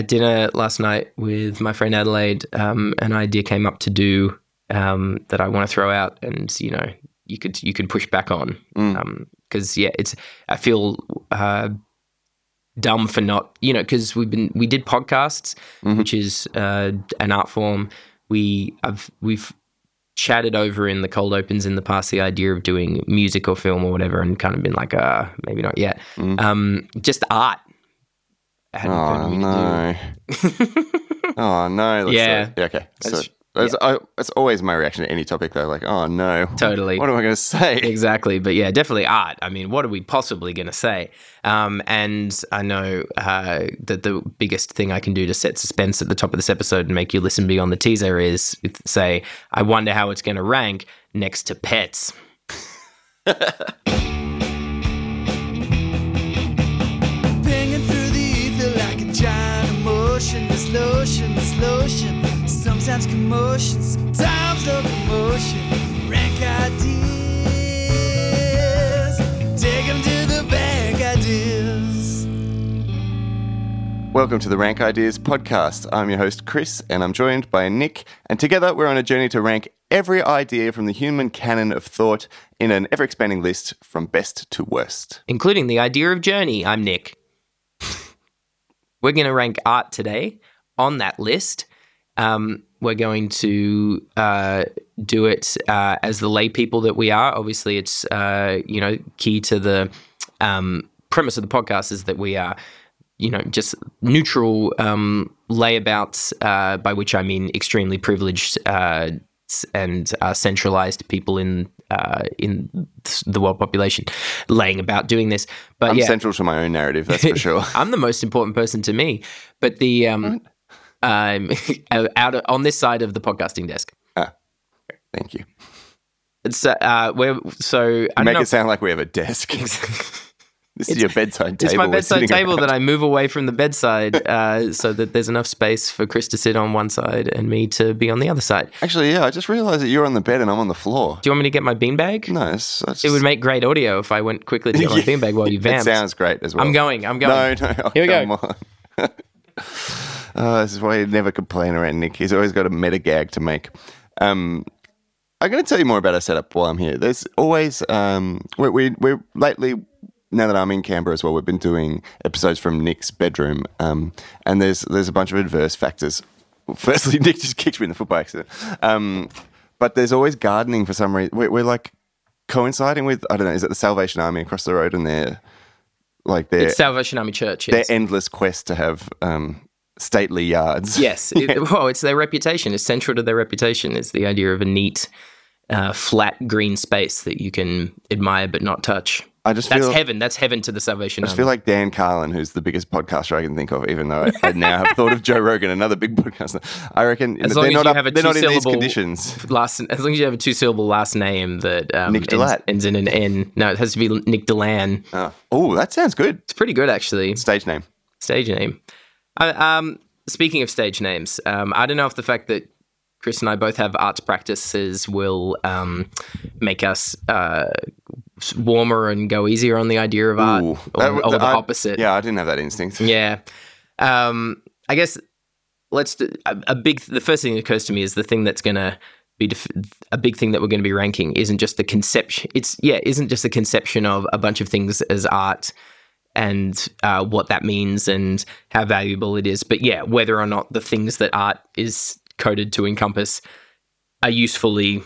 at dinner last night with my friend Adelaide, um, an idea came up to do um, that I want to throw out, and you know, you could you could push back on Mm. because yeah, it's I feel uh, dumb for not you know because we've been we did podcasts, Mhm. which is uh, an art form. We I've we've chatted over in the cold opens in the past the idea of doing music or film or whatever, and kind of been like, uh, maybe not yet. Mm. Um, just art. Hadn't Oh no! to do. Oh no! That's Yeah. so- okay. So That's- that's, I, that's always my reaction to any topic, though. Like, oh no! Totally. What am I going to say? Exactly, but yeah, definitely art. I mean, what are we possibly going to say? Um, and I know uh, that the biggest thing I can do to set suspense at the top of this episode and make you listen beyond the teaser is say, I wonder how it's going to rank next to pets. emotion. Lotion, this lotion. Sometimes commotion, sometimes locomotion. Rank ideas. Take 'em to the bank, ideas. Welcome to the Rank Ideas podcast. I'm your host, Chris, and I'm joined by Nick. And together we're on a journey to rank every idea from the human canon of thought in an ever expanding list from best to worst. including the idea of journey. I'm Nick. we're going to rank art today on that list. Um, we're going to uh, do it uh, as the lay people that we are. Obviously, it's uh, you know key to the um, premise of the podcast is that we are you know just neutral um, layabouts, uh, by which I mean extremely privileged uh, and uh, centralized people in uh, in the world population laying about doing this. But I'm yeah, central to my own narrative, that's for sure. I'm the most important person to me. But the um, um out of, on this side of the podcasting desk. Ah, Thank you. It's uh, we're so I Make it sound like we have a desk. This is your bedside table. It's my bedside table around. that I move away from the bedside uh, so that there's enough space for Chris to sit on one side and me to be on the other side. Actually, yeah, I just realized that you're on the bed and I'm on the floor. Do you want me to get my beanbag? No, it's, it's It would make great audio if I went quickly to get my Yeah. beanbag while you It sounds great as well. I'm going. I'm going. No, no. Here we go. Oh, this is why you never complain around Nick. He's always got a meta gag to make. Um, I'm going to tell you more about our setup while I'm here. There's always um, we we we're lately now that I'm in Canberra as well. We've been doing episodes from Nick's bedroom, um, and there's there's a bunch of adverse factors. Firstly, Nick just kicked me in the foot by accident. Um, but there's always gardening for some reason. We're, we're like coinciding with I don't know. Is it the Salvation Army across the road and they're like their It's Salvation Army Church. their endless quest to have um, stately yards. Yes. It, well, it's their reputation. It's central to their reputation. It's the idea of a neat, uh, flat green space that you can admire but not touch. I just That's feel heaven. That's heaven to the Salvation I just Army. feel like Dan Carlin, who's the biggest podcaster I can think of, even though I, I now have thought of Joe Rogan, another big podcaster. I reckon As they're long as not you up, have a they're not in these two-syllable- conditions. last, as long as you have a two syllable last name that um, Nick ends, ends in an N. No, it has to be Nick Delan. Oh, oh, that sounds good. It's pretty good actually. Stage name. Stage name. I, um, speaking of stage names, um, I don't know if the fact that Chris and I both have arts practices will um, make us uh, warmer and go easier on the idea of art, Ooh, or, that- or the I- opposite. Yeah, I didn't have that instinct. Yeah. Um, I guess let's do, a, a big. The first thing that occurs to me is the thing that's going to be def- a big thing that we're going to be ranking isn't just the conception. It's yeah, isn't just the conception of a bunch of things as art and uh, what that means and how valuable it is, but yeah, whether or not the things that art is coded to encompass are usefully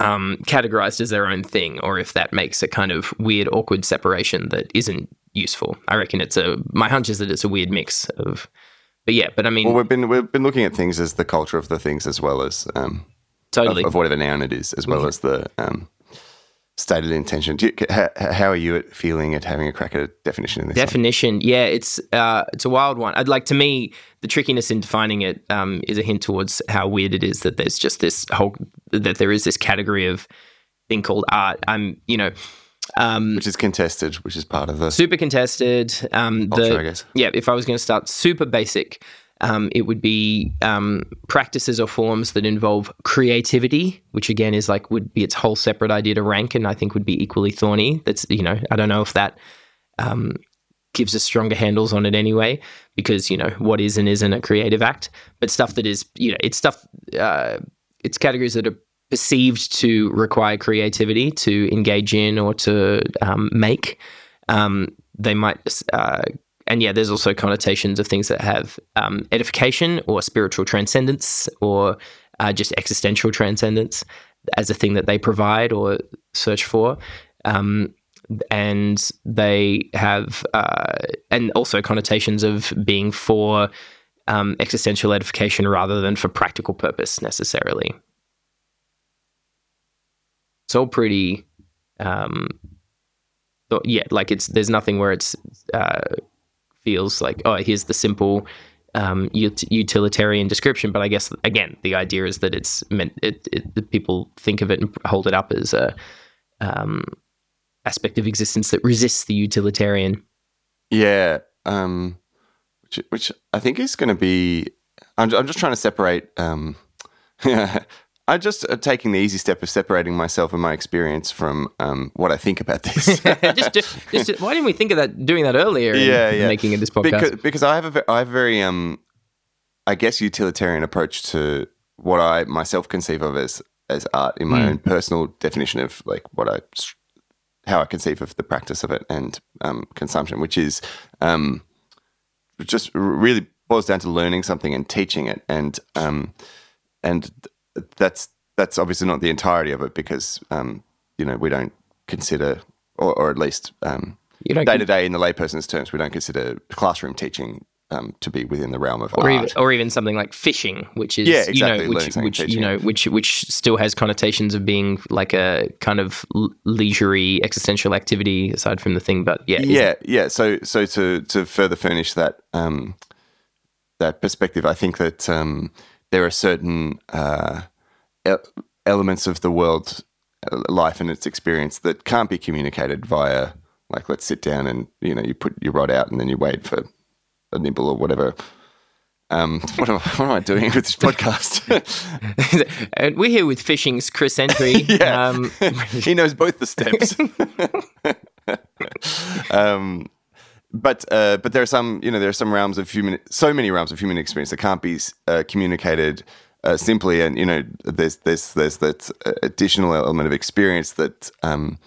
um, categorized as their own thing, or if that makes a kind of weird, awkward separation that isn't useful. I reckon it's a. My hunch is that it's a weird mix of. But yeah, but I mean, Well, we've been we've been looking at things as the culture of the things, as well as um, totally. of, of whatever noun it is, as well as the um, stated intention. You, how, how are you at feeling at having a crack at a definition in this? one? Definition, yeah, it's uh, it's a wild one. I'd like to me the trickiness in defining it um, is a hint towards how weird it is that there's just this whole that there is this category of thing called art. I'm you know um, which is contested, which is part of the super contested. Um, culture, the I guess. yeah, if I was going to start super basic, um, it would be um, practices or forms that involve creativity, which again is like would be its whole separate idea to rank, and I think would be equally thorny. That's you know I don't know if that um, gives us stronger handles on it anyway because you know what is and isn't a creative act but stuff that is you know it's stuff uh, it's categories that are perceived to require creativity to engage in or to um, make um, they might uh, and yeah there's also connotations of things that have um, edification or spiritual transcendence or uh, just existential transcendence as a thing that they provide or search for um, and they have uh, and also connotations of being for um, existential edification rather than for practical purpose necessarily. It's all pretty, um, yeah, like it's there's nothing where it's uh, feels like oh here's the simple um, ut- utilitarian description, but I guess again the idea is that it's meant it, it, people think of it and hold it up as a um, aspect of existence that resists the utilitarian. Yeah, um, which which I think is going to be. I'm I'm just trying to separate. Um, I'm just uh, taking the easy step of separating myself and my experience from um, what I think about this. just, just, just, why didn't we think of that doing that earlier? Yeah, yeah. Making in this podcast because, because I have a I have a very um, I guess utilitarian approach to what I myself conceive of as as art in my Mm. own personal definition of like what I how I conceive of the practice of it and um, consumption, which is um, just really boils down to learning something and teaching it, and um, and that's that's obviously not the entirety of it because um, you know we don't consider, or, or at least um, day to day in the layperson's terms, we don't consider classroom teaching um, to be within the realm of or art. even or even something like fishing, which is Yeah, you exactly, know which which you know which which still has connotations of being like a kind of l- leisurely existential activity aside from the thing, but yeah, isn't- yeah, yeah. So, so to to further furnish that um, that perspective, I think that um, there are certain uh, el- elements of the world, uh, life and its experience that can't be communicated via like let's sit down and you know you put your rod out and then you wait for a nibble or whatever. Um, what, am I, what am I doing with this podcast? and we're here with fishing's Chris Entry. Yeah. Um, he knows both the steps. um, but uh, but there are some you know there are some realms of human so many realms of human experience that can't be uh, communicated uh, simply, and you know there's there's there's that uh, additional element of experience that. Um,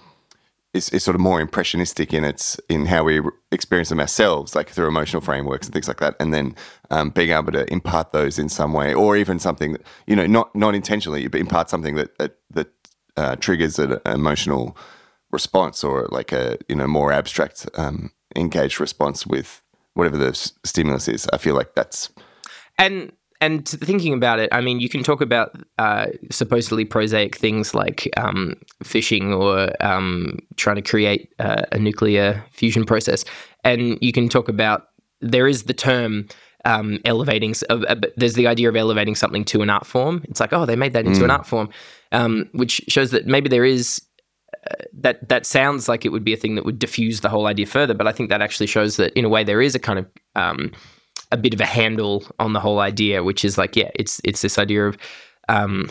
is, is sort of more impressionistic in its in how we experience them ourselves, like through emotional frameworks and things like that, and then um, being able to impart those in some way, or even something that you know not not intentionally, but impart something that that, that uh, triggers an emotional response or like a you know more abstract um, engaged response with whatever the s- stimulus is. I feel like that's and and thinking about it, I mean, you can talk about uh, supposedly prosaic things like um, fishing or um, trying to create uh, a nuclear fusion process, and you can talk about there is the term um, elevating. Uh, there's the idea of elevating something to an art form. It's like, oh, they made that into an art form, um, which shows that maybe there is that that sounds like it would be a thing that would diffuse the whole idea further. But I think that actually shows that in a way there is a kind of um, a bit of a handle on the whole idea, which is like, yeah, it's it's this idea of um,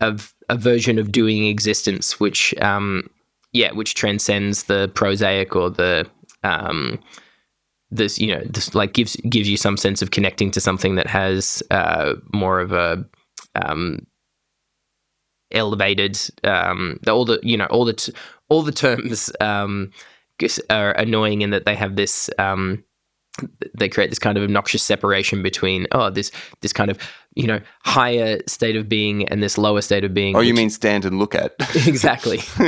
of a version of doing existence, which um, yeah, which transcends the prosaic or the um, this you know this like gives gives you some sense of connecting to something that has uh, more of a um, elevated um, the, all the you know all the t- all the terms um, are annoying in that they have this um, they create this kind of obnoxious separation between oh this this kind of you know higher state of being and this lower state of being oh, you mean stand and look at? exactly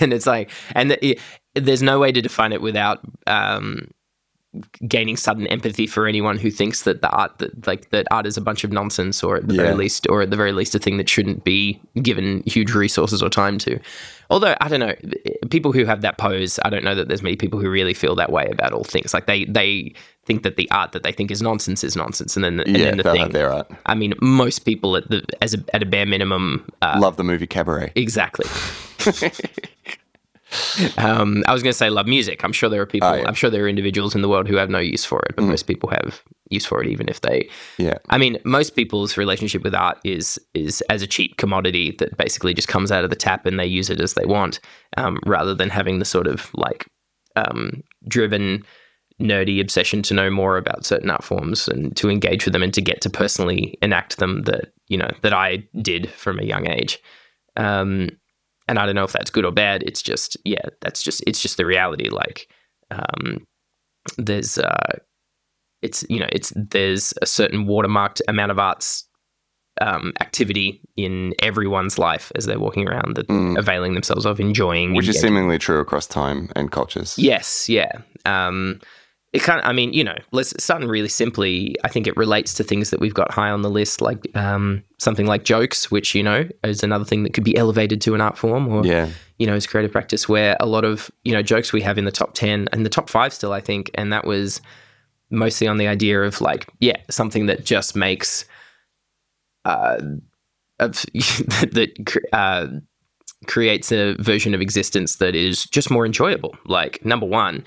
and it's like and the, it, there's no way to define it without um gaining sudden empathy for anyone who thinks that the art that like that art is a bunch of nonsense or at the Yeah. very least or at the very least a thing that shouldn't be given huge resources or time to although i don't know people who have that pose i don't know that there's many people who really feel that way about all things like they they think that the art that they think is nonsense is nonsense and then the, and yeah, then the thing their art. i mean most people at the as a, at a bare minimum uh, Love the movie Cabaret. Exactly. um, I was going to say love music. I'm sure there are people. Oh, yeah. I'm sure there are individuals in the world who have no use for it, but most people have use for it, even if they. Yeah. I mean, most people's relationship with art is is as a cheap commodity that basically just comes out of the tap and they use it as they want, um, rather than having the sort of like um, driven nerdy obsession to know more about certain art forms and to engage with them and to get to personally enact them that you know that I did from a young age. Um, and I don't know if that's good or bad. It's just yeah, that's just it's just the reality. Like um, there's uh, it's you know it's there's a certain watermarked amount of arts um, activity in everyone's life as they're walking around that Mm. availing themselves of enjoying Which is seemingly true across time and cultures. Yes, yeah. Um, it kind of, I mean, you know, let's starting really simply. I think it relates to things that we've got high on the list, like um, something like jokes, which you know is another thing that could be elevated to an art form, or Yeah. you know, is creative practice. Where a lot of you know jokes we have in the top ten and the top five still, I think, and that was mostly on the idea of like, yeah, something that just makes uh, of that uh, creates a version of existence that is just more enjoyable. Like number one,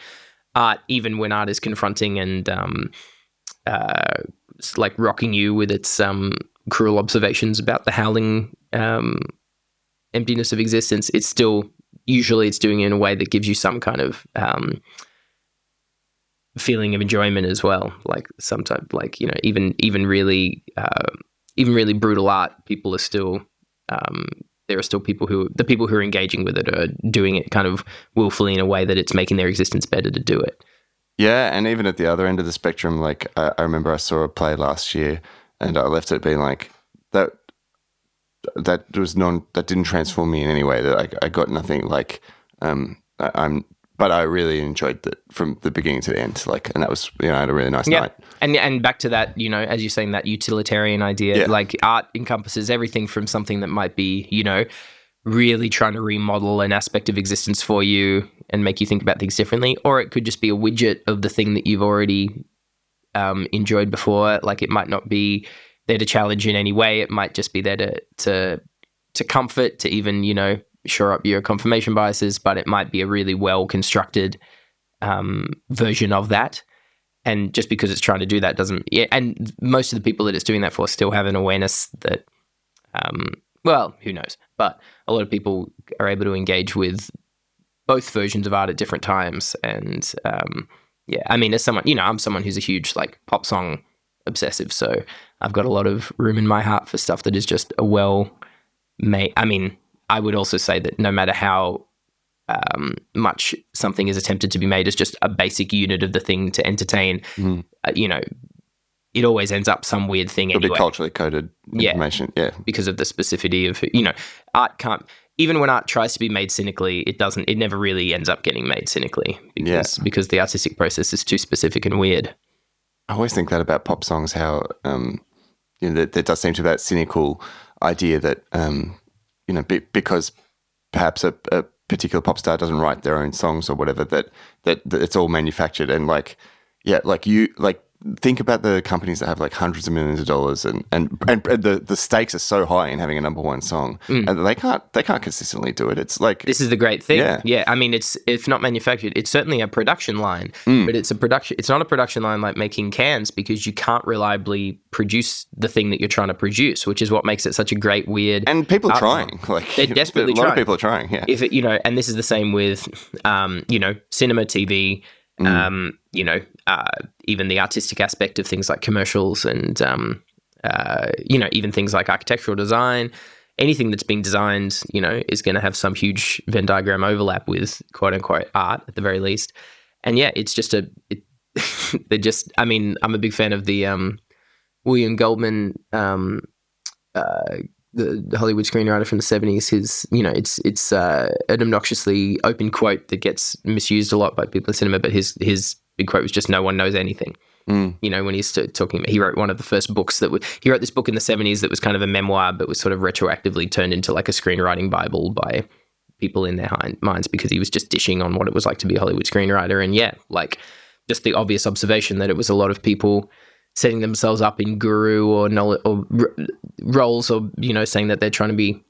art, even when art is confronting and um, uh, like rocking you with its um, cruel observations about the howling um, emptiness of existence, it's still usually it's doing it in a way that gives you some kind of um, feeling of enjoyment as well. Like sometimes, like you know, even even really uh, even really brutal art, people are still um, there are still people who the people who are engaging with it are doing it kind of willfully in a way that it's making their existence better to do it. Yeah, and even at the other end of the spectrum, like I, I remember I saw a play last year, and I left it being like that. That was non. That didn't transform me in any way. That I, I got nothing. Like, um, I, I'm. But I really enjoyed it from the beginning to the end. Like, and that was you know I had a really nice Yeah, night. and and back to that, you know, as you're saying, that utilitarian idea, Yeah. like art encompasses everything from something that might be, you know, really trying to remodel an aspect of existence for you and make you think about things differently, or it could just be a widget of the thing that you've already um, enjoyed before. Like it might not be there to challenge in any way. It might just be there to to to comfort, to even you know shore up your confirmation biases. But it might be a really well constructed um, version of that and just because it's trying to do that doesn't yeah and most of the people that it's doing that for still have an awareness that um well who knows but a lot of people are able to engage with both versions of art at different times and um yeah i mean as someone you know i'm someone who's a huge like pop song obsessive so i've got a lot of room in my heart for stuff that is just a well made i mean i would also say that no matter how um, much something is attempted to be made as just a basic unit of the thing to entertain, Mhm. uh, you know, it always ends up some weird thing It'll anyway be culturally coded information. Yeah. because of the specificity of you know art can't even when art tries to be made cynically it doesn't it never really ends up getting made cynically because because the artistic process is too specific and weird I always think that about pop songs, how um, you know there, there does seem to be that cynical idea that um, you know be, because perhaps a, a particular pop star doesn't write their own songs or whatever that, that that it's all manufactured and like yeah like you like think about the companies that have like hundreds of millions of dollars and and, and the the stakes are so high in having a number one song and they can't they can't consistently do it it's like this is the great thing Yeah. yeah i mean it's if not manufactured it's certainly a production line Mm. but it's a production it's not a production line like making cans because you can't reliably produce the thing that you're trying to produce which is what makes it such a great weird and people are trying like They're desperately a lot trying. of people are trying yeah if it, you know, and this is the same with, um, you know, cinema, TV, Mm. um, you know, uh, even the artistic aspect of things like commercials and, um, uh, you know, even things like architectural design. Anything that's being designed, you know, is going to have some huge Venn diagram overlap with quote unquote art at the very least. And yeah, it's just a, it, they're just, I mean, I'm a big fan of the um, William Goldman um, uh, the, Hollywood screenwriter from the seventies. His, you know, it's it's uh, an obnoxiously open quote that gets misused a lot by people in cinema. But his his big quote was just "No one knows anything." Mm. You know, when he's talking, he wrote one of the first books that he wrote this book in the seventies that was kind of a memoir, but was sort of retroactively turned into like a screenwriting bible by people in their hind- minds because he was just dishing on what it was like to be a Hollywood screenwriter. And yeah, like just the obvious observation that it was a lot of people setting themselves up in guru or knowledge or r- roles or you know saying that they're trying to be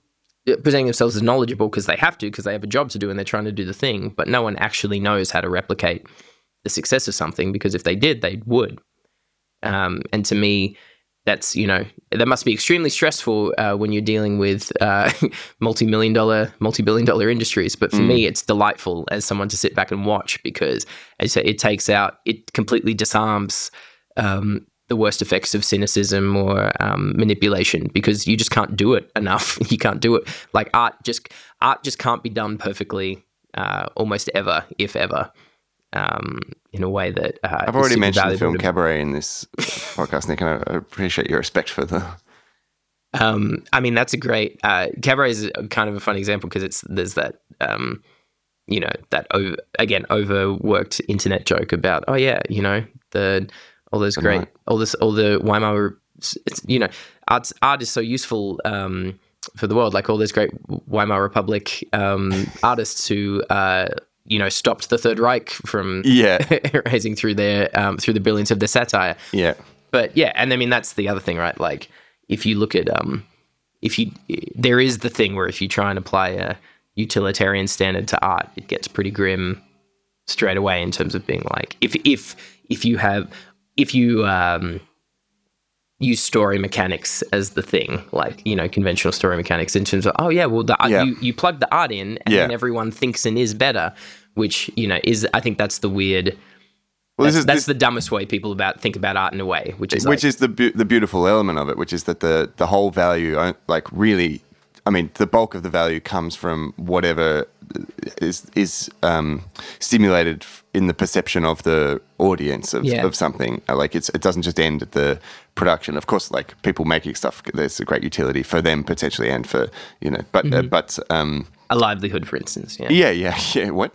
uh, presenting themselves as knowledgeable because they have to because they have a job to do and they're trying to do the thing but no one actually knows how to replicate the success of something because if they did they would. Um, and to me that's you know that must be extremely stressful uh, when you're dealing with uh, multi-million dollar multi-billion dollar industries. But for me it's delightful as someone to sit back and watch because as you say it takes out it completely disarms um, the worst effects of cynicism or um, manipulation because you just can't do it enough. You can't do it. Like art just art just can't be done perfectly uh, almost ever if ever um, in a way that uh, I've already mentioned the film to- Cabaret in this podcast, Nick, and I appreciate your respect for the. Um, I mean, that's a great uh, cabaret is kind of a fun example because it's there's that um, you know that over, again overworked internet joke about oh yeah you know the all those great all this all the Weimar it's, you know art art is so useful um, for the world like all those great Weimar Republic um, artists who uh, you know stopped the Third Reich from Yeah. raising through their um, through the brilliance of their satire Yeah. but yeah, and I mean that's the other thing, right? Like if you look at um, if you there is the thing where if you try and apply a utilitarian standard to art, it gets pretty grim straight away in terms of being like if if if you have if you um use story mechanics as the thing like you know conventional story mechanics in terms of oh yeah well the art, Yeah. you you plug the art in and Yeah. then everyone thinks and is better which you know is i think that's the weird Well, that's, this is that's this, the dumbest way people about think about art in a way which is which like, is the bu- the beautiful element of it, which is that the the whole value, uh, like really, I mean, the bulk of the value comes from whatever is is um, stimulated in the perception of the audience of, Yeah. of something. Uh, Like it's it doesn't just end at the production. Of course, like people making stuff, there's a great utility for them potentially, and for you know, but uh, but um, a livelihood, for instance. Yeah. yeah, yeah, yeah. What?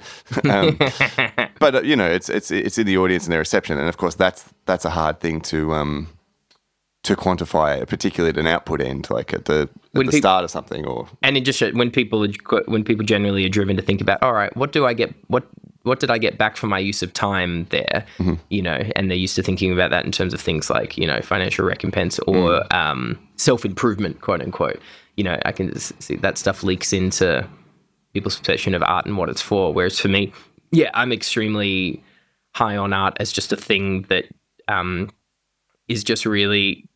Um, but uh, you know, it's it's it's in the audience and their reception, and of course, that's that's a hard thing to um to quantify, particularly at an output end, like at the at the start of something, or And it just when people are- when people generally are driven to think about, all right, what do I get? What what did I get back for my use of time there? You know, and they're used to thinking about that in terms of things like you know financial recompense or um, self improvement, quote unquote. You know, I can see that stuff leaks into people's perception of art and what it's for. Whereas for me, yeah, I'm extremely high on art as just a thing that um, is just really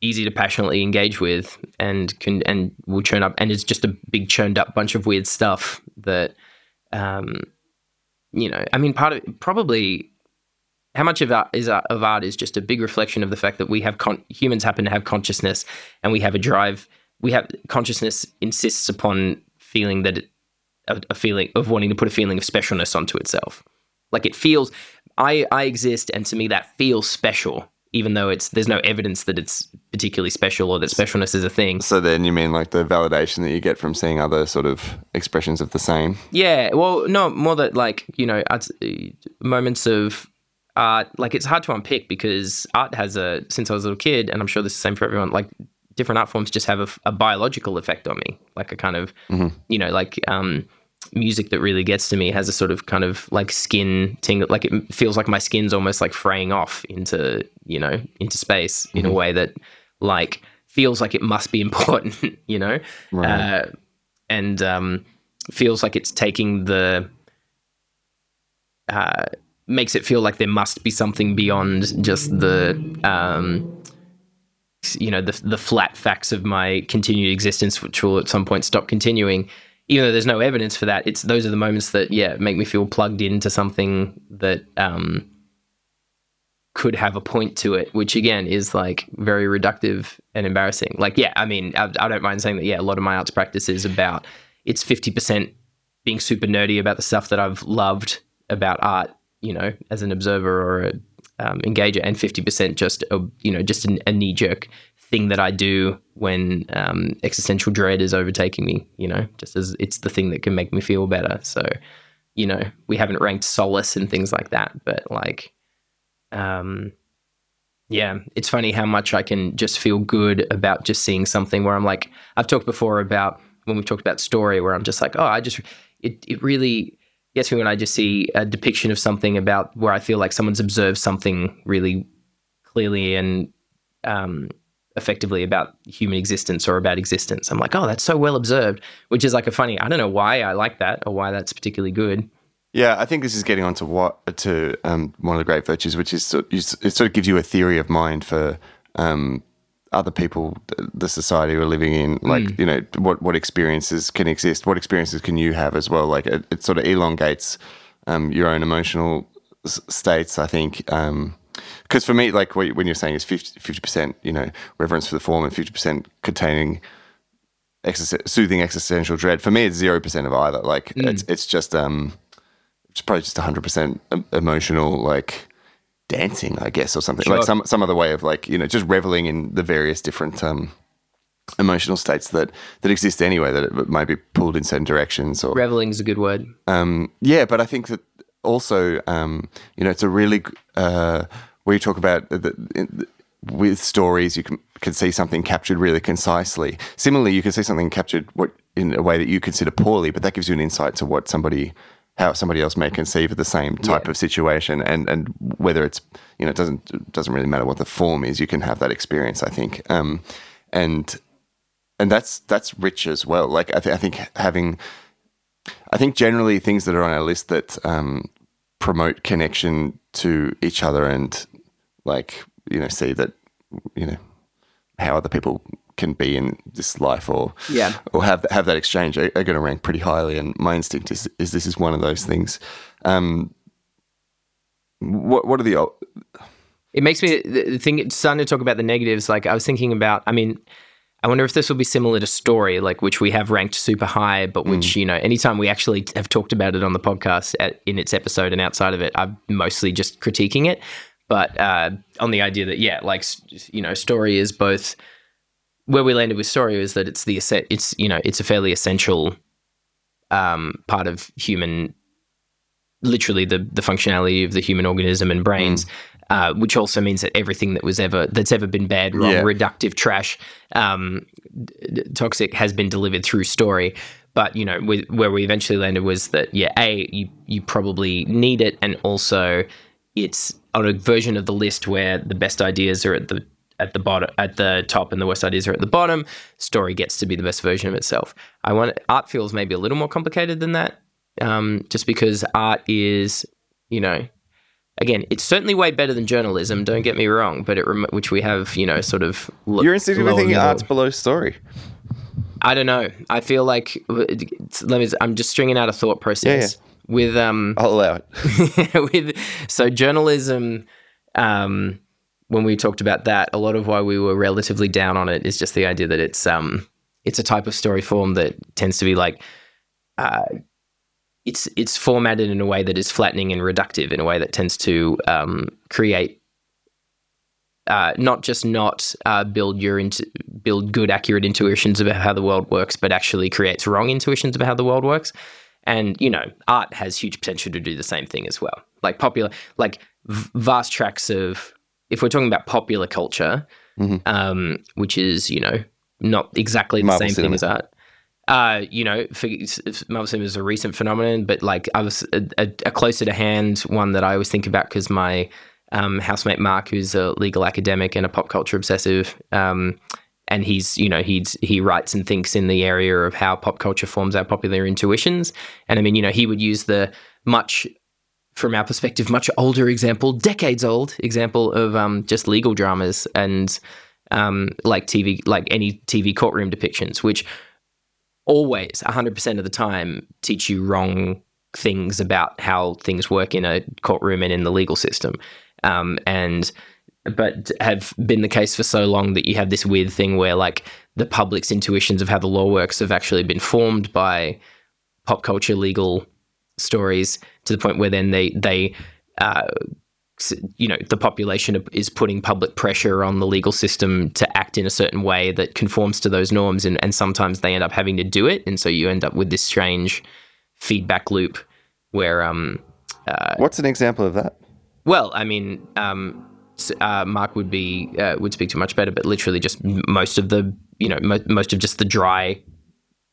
easy to passionately engage with and can and will churn up and it's just a big churned up bunch of weird stuff that um you know i mean part of probably how much of art is art, of art is just a big reflection of the fact that we have con- humans happen to have consciousness and we have a drive we have consciousness insists upon feeling that it, a, a feeling of wanting to put a feeling of specialness onto itself like it feels i i exist and to me that feels special even though it's there's no evidence that it's particularly special or that specialness is a thing so then you mean like the validation that you get from seeing other sort of expressions of the same. Yeah, well, no, more that like you know, art, uh, moments of art. Like it's hard to unpick because art has a since I was a little kid, and I'm sure this is the same for everyone. Like different art forms just have a, a biological effect on me, like a kind of you know, like um, music that really gets to me has a sort of kind of like skin tingle. Like it feels like my skin's almost like fraying off into you know into space in a way that like feels like it must be important. You know. Uh, and um, feels like it's taking the uh, makes it feel like there must be something beyond just the um, you know the the flat facts of my continued existence, which will at some point stop continuing. Even though there's no evidence for that, it's those are the moments that yeah make me feel plugged into something that um, could have a point to it, which again is like very reductive and embarrassing. Like, yeah, I mean, I, I don't mind saying that. Yeah, a lot of my arts practice is about it's fifty percent being super nerdy about the stuff that I've loved about art, you know, as an observer or a um, and fifty percent just a you know just an, a knee jerk thing that I do when um, existential dread is overtaking me. You know, just as it's the thing that can make me feel better. So, you know, we haven't ranked solace and things like that, but like um yeah it's funny how much i can just feel good about just seeing something where i'm like i've talked before about when we've talked about story where i'm just like oh i just it, it really me when i just see a depiction of something about where i feel like someone's observed something really clearly and um effectively about human existence or about existence. I'm like oh that's so well observed which is like a funny i don't know why i like that or why that's particularly good. Yeah, I think this is getting onto what to um, one of the great virtues, which is it sort of gives you a theory of mind for um, other people, the society we're living in, like you know what what experiences can exist, what experiences can you have as well. Like it, it sort of elongates um, your own emotional s- states. I think. because for me, like what, when you're saying is 50 percent, you know, reverence for the form and fifty percent containing exis- soothing existential dread. For me, it's zero percent of either. Like it's it's just um, it's probably just hundred percent emotional, like dancing, I guess, or something Sure. like some some other way of like you know just reveling in the various different um emotional states that that exist anyway that it might be pulled in certain directions or Reveling is a good word. um, yeah, but I think that also, um, you know, it's a really uh, where you talk about the, in, with stories, you can can see something captured really concisely. Similarly, you can see something captured what in a way that you consider poorly, but that gives you an insight to what somebody how somebody else may conceive of the same type Yeah. of situation, and and whether it's you know it doesn't doesn't really matter what the form is, you can have that experience. I think, um, and and that's that's rich as well. Like I, th- I think having I think generally things that are on our list that um, promote connection to each other and like you know see that you know how other people can be in this life or Yeah. or have have that exchange are, are going to rank pretty highly. And my instinct is is this is one of those things. Um, what what are the It makes me thing. Starting to talk about the negatives. Like I was thinking about. I mean, I wonder if this will be similar to story, like which we have ranked super high, but which you know, anytime we actually have talked about it on the podcast at, in its episode and outside of it, I'm mostly just critiquing it. But uh, on the idea that yeah, like you know, story is both. Where we landed with story is that it's the it's you know it's a fairly essential um, part of human literally the the functionality of the human organism and brains, uh, which also means that everything that was ever that's ever been bad, wrong, Yeah. reductive, trash, um, d- d- toxic has been delivered through story. But you know, with, where we eventually landed was that yeah, a you you probably need it, and also it's on a version of the list where the best ideas are at the at the bottom at the top and the worst ideas are at the bottom story gets to be the best version of itself i want art feels maybe a little more complicated than that um, just because art is you know again it's certainly way better than journalism don't get me wrong but it rem- which we have you know sort of lo- you're thinking art's below story. i don't know i feel like let me i'm just stringing out a thought process with um I'll allow it. with so journalism um when we talked about that a lot of why we were relatively down on it is just the idea that it's um it's a type of story form that tends to be like uh it's it's formatted in a way that is flattening and reductive in a way that tends to um create uh, not just not uh, build your int- build good accurate intuitions about how the world works, but actually creates wrong intuitions about how the world works. And you know, art has huge potential to do the same thing as well. Like popular, like v- vast tracts of. If we're talking about popular culture, um, which is you know not exactly the Marvel same cinema. thing as art. Uh, you know, for, Marvel Cinema is a recent phenomenon, but like I was a, a, a closer to hand one that I always think about because my um, housemate Mark, who's a legal academic and a pop culture obsessive, um, and he's you know he's he writes and thinks in the area of how pop culture forms our popular intuitions, and I mean you know he would use the much from our perspective much older example, decades old example of um, just legal dramas and um, like TV like any TV courtroom depictions, which always 100% of the time teach you wrong things about how things work in a courtroom and in the legal system. Um, and but have been the case for so long that you have this weird thing where like the public's intuitions of how the law works have actually been formed by pop culture legal stories to the point where then they they uh, you know the population is putting public pressure on the legal system to act in a certain way that conforms to those norms and, and sometimes they end up having to do it and so you end up with this strange feedback loop where um What's an example of that? well i mean um uh, mark would be uh, would speak to much better but literally just most of the you know mo- most of just the dry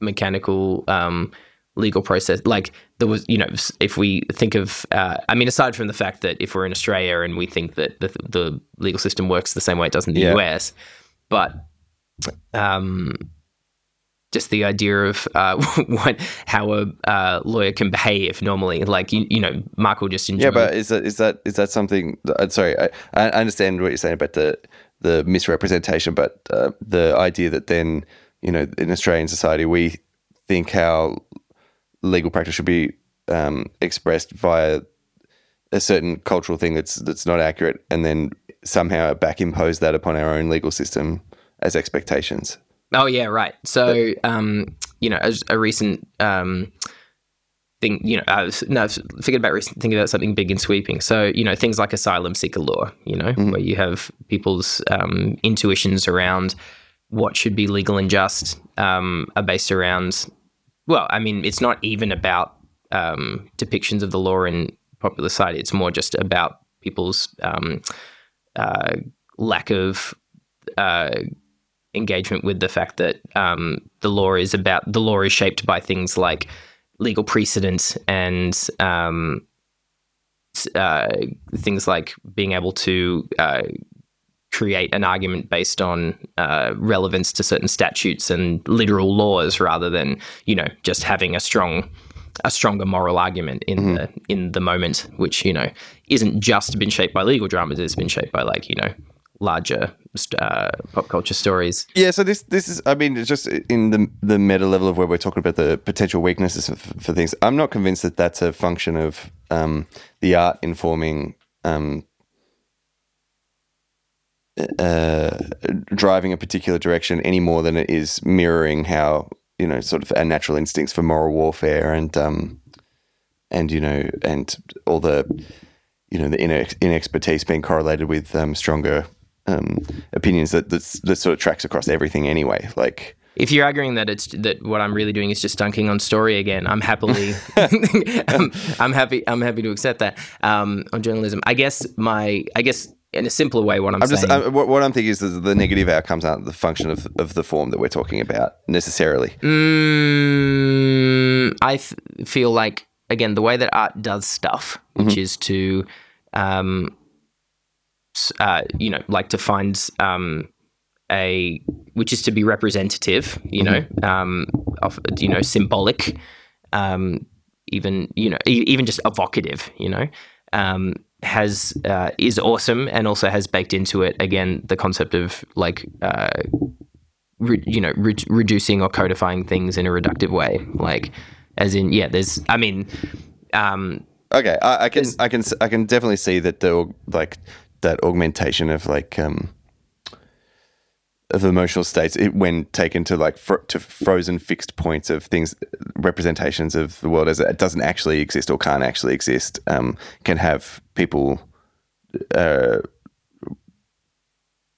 mechanical um legal process like there was you know if we think of uh, i mean aside from the fact that if we're in australia and we think that the, the legal system works the same way it does in the Yeah. us but um just the idea of uh, what how a uh, lawyer can behave normally like you, you know mark will just enjoy Yeah, but is that is that is that something? uh, sorry, I, I understand what you're saying about the the misrepresentation, but uh, the idea that then you know in Australian society we think how legal practice should be um, expressed via a certain cultural thing that's that's not accurate, and then somehow back impose that upon our own legal system as expectations. Oh yeah, right. So um, you know, as a recent um, thing, you know, I was, no, I was thinking about recent, thinking about something big and sweeping. So you know, things like asylum seeker law, you know, where you have people's um, intuitions around what should be legal and just um, are based around. Well, I mean, it's not even about um, depictions of the law in popular society. It's more just about people's um, uh, lack of uh, engagement with the fact that um, the law is about the law is shaped by things like legal precedent and um, uh, things like being able to uh, create an argument based on uh, relevance to certain statutes and literal laws rather than you know just having a strong a stronger moral argument in the in the moment which you know isn't just been shaped by legal dramas it's been shaped by like you know larger uh, pop culture stories Yeah, so this this is I mean just in the the meta level of where we're talking about the potential weaknesses of, for things. I'm not convinced that that's a function of um, the art informing um, uh, driving a particular direction any more than it is mirroring how you know sort of our natural instincts for moral warfare and um, and you know and all the you know the inex- inexpertise being correlated with um, stronger um, opinions that that's, that sort of tracks across everything anyway. Like if you're arguing that it's that what I'm really doing is just dunking on story again, I'm happily, I'm, I'm happy, I'm happy to accept that um, on journalism. I guess my, I guess in a simpler way, what I'm, I'm saying, just uh, what, what I'm thinking is that the negative outcomes aren't the function of of the form that we're talking about necessarily. Mm, I f- feel like again the way that art does stuff, which is to, um, uh, you know, like to find um, a which is to be representative, you know, um, of you know, symbolic, um, even you know, e- even just evocative, you know. Um, has uh, is awesome and also has baked into it again the concept of like uh, re- you know re- reducing or codifying things in a reductive way. Like as in yeah there's i mean um Okay, I, I can I can i can definitely see that the like that augmentation of like um of emotional states it, when taken to like fr- to frozen fixed points of things representations of the world as it doesn't actually exist or can't actually exist um, can have people uh,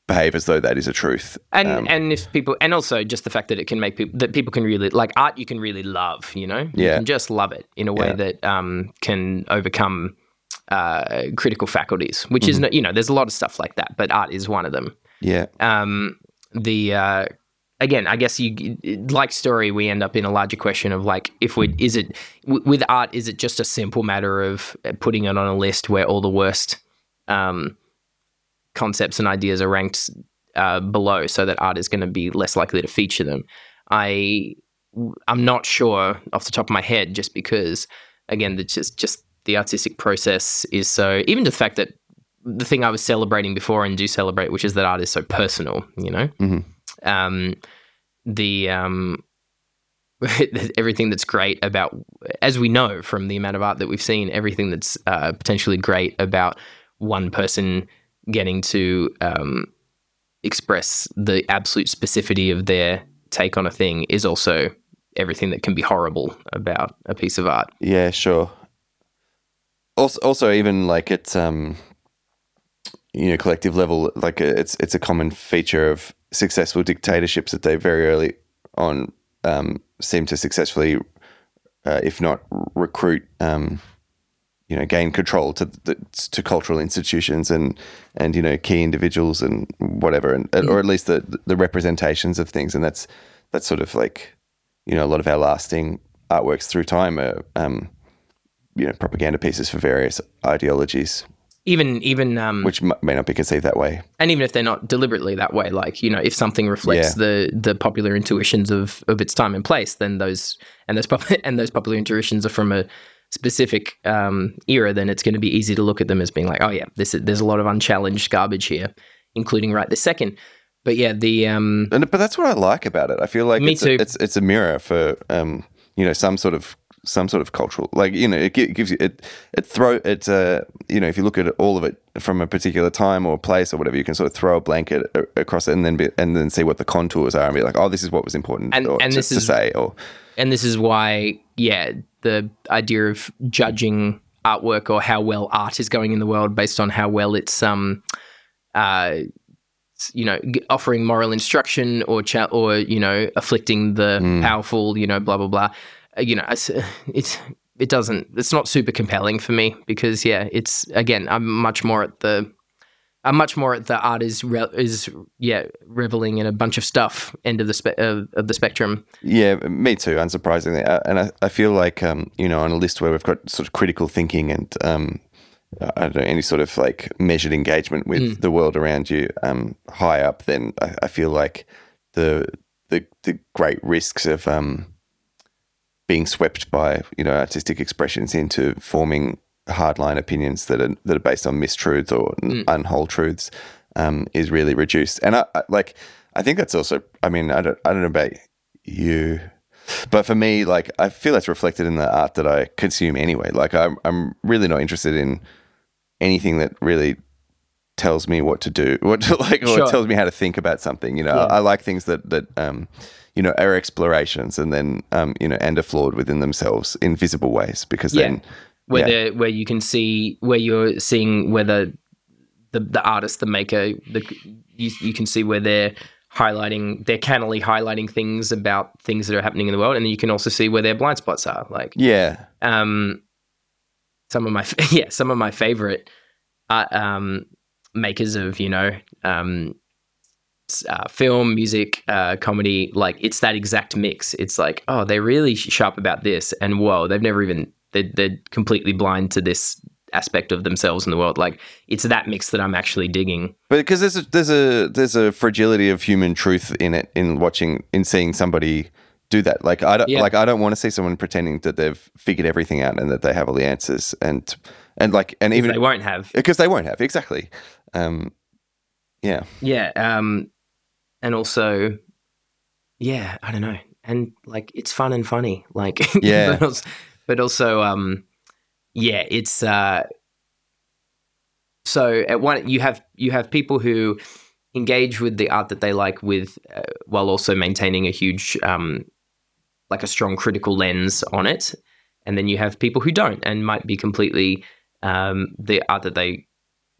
behave as though that is a truth and Um, and if people and also just the fact that it can make people that people can really like art you can really love you know you Yeah. can just love it in a way Yeah. that um can overcome uh critical faculties which Mm-hmm. is you know there's a lot of stuff like that but art is one of them yeah um, the uh, again, I guess you like story. We end up in a larger question of like, if we is it w- with art, is it just a simple matter of putting it on a list where all the worst um, concepts and ideas are ranked uh, below, so that art is going to be less likely to feature them? I I'm not sure off the top of my head, just because again, the just just the artistic process is so even the fact that the thing I was celebrating before and do celebrate, which is that art is so personal, you know? Mhm. Um, the um, everything that's great about, as we know from the amount of art that we've seen, everything that's uh, potentially great about one person getting to um, express the absolute specificity of their take on a thing is also everything that can be horrible about a piece of art. Yeah, sure. Also, also even like it's um, you know, collective level, like uh, it's it's a common feature of successful dictatorships that they very early on um, seem to successfully, uh, if not recruit, um, you know, gain control to the, to cultural institutions and and you know key individuals and whatever, and or at least the the representations of things, and that's that's sort of like you know a lot of our lasting artworks through time are um, you know propaganda pieces for various ideologies, Even even um, which may not be conceived that way. and even if they're not deliberately that way, like you know, if something reflects Yeah. the the popular intuitions of of its time and place, then those and those pop- and those popular intuitions are from a specific um, era, then it's going to be easy to look at them as being like, oh yeah, this is, there's a lot of unchallenged garbage here. including right this second. But yeah, the um, And, but that's what I like about it. I feel like Me it's, too. A, it's it's a mirror for um, you know some sort of some sort of cultural like you know it gives you it it throw it's uh you know if you look at all of it from a particular time or place or whatever you can sort of throw a blanket across it and then be, and then see what the contours are and be like oh this is what was important And- or and to, this to is- say or and this is why, yeah, the idea of judging artwork or how well art is going in the world based on how well it's, um, uh, you know, offering moral instruction or cha- or you know, afflicting the Mm. powerful, you know, blah blah blah. Uh, you know, it's, it's it doesn't. It's not super compelling for me because yeah, it's again, I'm much more at the. I'm much more at the art is re- is yeah reveling in a bunch of stuff end of the spe- of, of the spectrum. Yeah, me too. Unsurprisingly, Uh, and I, I feel like um, you know on a list where we've got sort of critical thinking and um, I don't know any sort of like measured engagement with the world around you um, high up, then I, I feel like the the the great risks of um, being swept by you know artistic expressions into forming hardline opinions that are that are based on mistruths or Mm. unwhole truths um, is really reduced. And I, I like I think that's also I mean I don't I don't know about you. But for me, like I feel that's reflected in the art that I consume anyway. Like I'm, I'm really not interested in anything that really tells me what to do, what to like, or Sure. tells me how to think about something. You know, Yeah. I, I like things that that um, you know, are explorations and then um, you know, and are flawed within themselves in visible ways because Yeah. then where Yeah. where you can see where you're seeing whether the the artist, the maker, the you, you can see where they're highlighting they're cannily highlighting things about things that are happening in the world, and then you can also see where their blind spots are. Like yeah, um, some of my yeah some of my favorite art um, makers of you know um, uh, film, music, uh, comedy. Like it's that exact mix. It's like oh they're really sharp about this, and whoa they've never even they're, they're completely blind to this aspect of themselves in the world. Like it's that mix that I'm actually digging. But because there's a, there's a there's a fragility of human truth in it in watching in seeing somebody do that. Like I don't Yeah. like I don't want to see someone pretending that they've figured everything out and that they have all the answers and and like and Even even they won't have. because they won't have exactly. Um, yeah, Yeah. Um, and also, yeah, I don't know. And like, it's fun and funny. Like, Yeah. but, also, but also, um, yeah, it's, uh, so at one, you have, you have people who engage with the art that they like with, uh, while also maintaining a huge, um, like a strong critical lens on it. And then you have people who don't and might be completely, um, the art that they,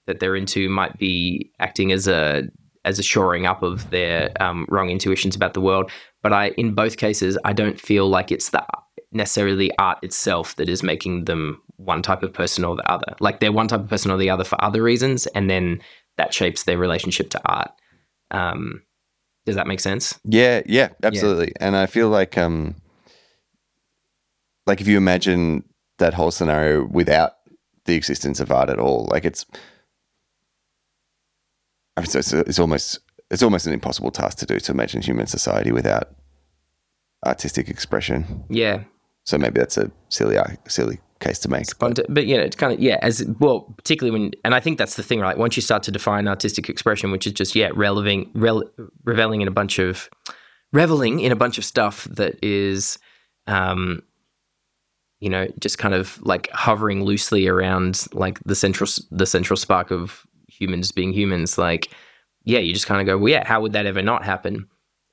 that they're into might be acting as a as a shoring up of their um, wrong intuitions about the world. But I, in both cases, I don't feel like it's the necessarily art itself that is making them one type of person or the other. Like they're one type of person or the other for other reasons, and then that shapes their relationship to art. Um, does that make sense? yeah, yeah, absolutely. And I feel like um, like if you imagine that whole scenario without the existence of art at all, like it's I mean, so it's, it's almost it's almost an impossible task to do to imagine human society without artistic expression. Yeah, So maybe that's a silly silly case to make. But but you know, it's kind of yeah, as well, particularly when, and I think that's the thing, right? Once you start to define artistic expression, which is just yeah, releving, rel, reveling in a bunch of, reveling in a bunch of stuff that is, um, you know, just kind of like hovering loosely around like the central, the central spark of humans being humans. Like, yeah, you just kind of go, well, yeah, how would that ever not happen?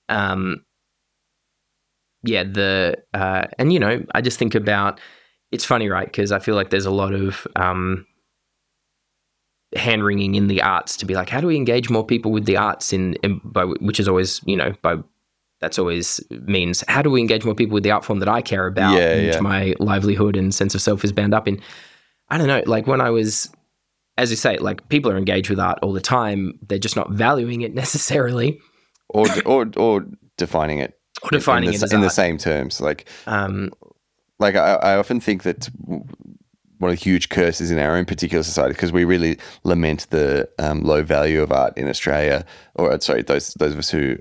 Um, yeah, the uh, and you know, I just think about it's funny, right? Because I feel like there's a lot of um, hand wringing in the arts to be like, how do we engage more people with the arts? In, in by which is always, you know, by that's always means how do we engage more people with the art form that I care about, Yeah, which yeah. my livelihood and sense of self is bound up in. I don't know, like when I was, as you say, like people are engaged with art all the time. They're just not valuing it necessarily or or or defining it or defining in the, it as in the same terms. Like Um, like I, I often think that one of the huge curses in our own particular society because we really lament the um, low value of art in Australia, or uh, sorry, those those of us who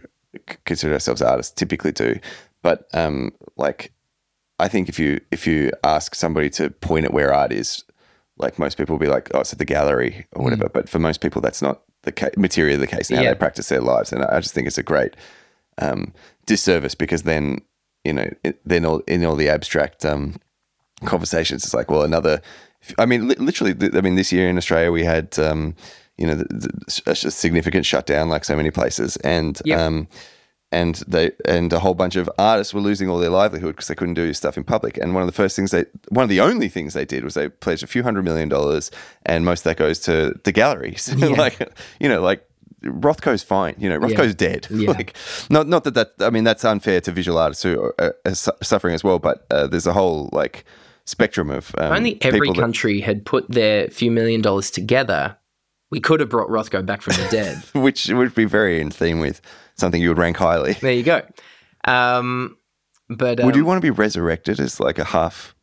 consider ourselves artists typically do. But um, like, I think if you if you ask somebody to point at where art is, like most people will be like, oh, it's at the gallery or whatever. But for most people, that's not the ca- material of the case and how Yeah. they practice their lives. And I just think it's a great um, disservice because then you know it, then all, in all the abstract um, conversations, it's like well another. I mean, li- literally, th- I mean, this year in Australia we had um, you know the, the, a significant shutdown like so many places, and Yep. And they and a whole bunch of artists were losing all their livelihood because they couldn't do stuff in public. And one of the first things they, one of the only things they did was they pledged a few hundred million dollars, and most of that goes to the galleries. like you know, like Rothko's fine. You know, Rothko's dead. Yeah. like not not that that I mean that's unfair to visual artists who are, are, suffering as well. But uh, there's a whole like spectrum of um, If only every people that- country had put their few million dollars together, we could have brought Rothko back from the dead. which would be very in theme with something you would rank highly. there you go. Um, but um, would you want to be resurrected as like a half?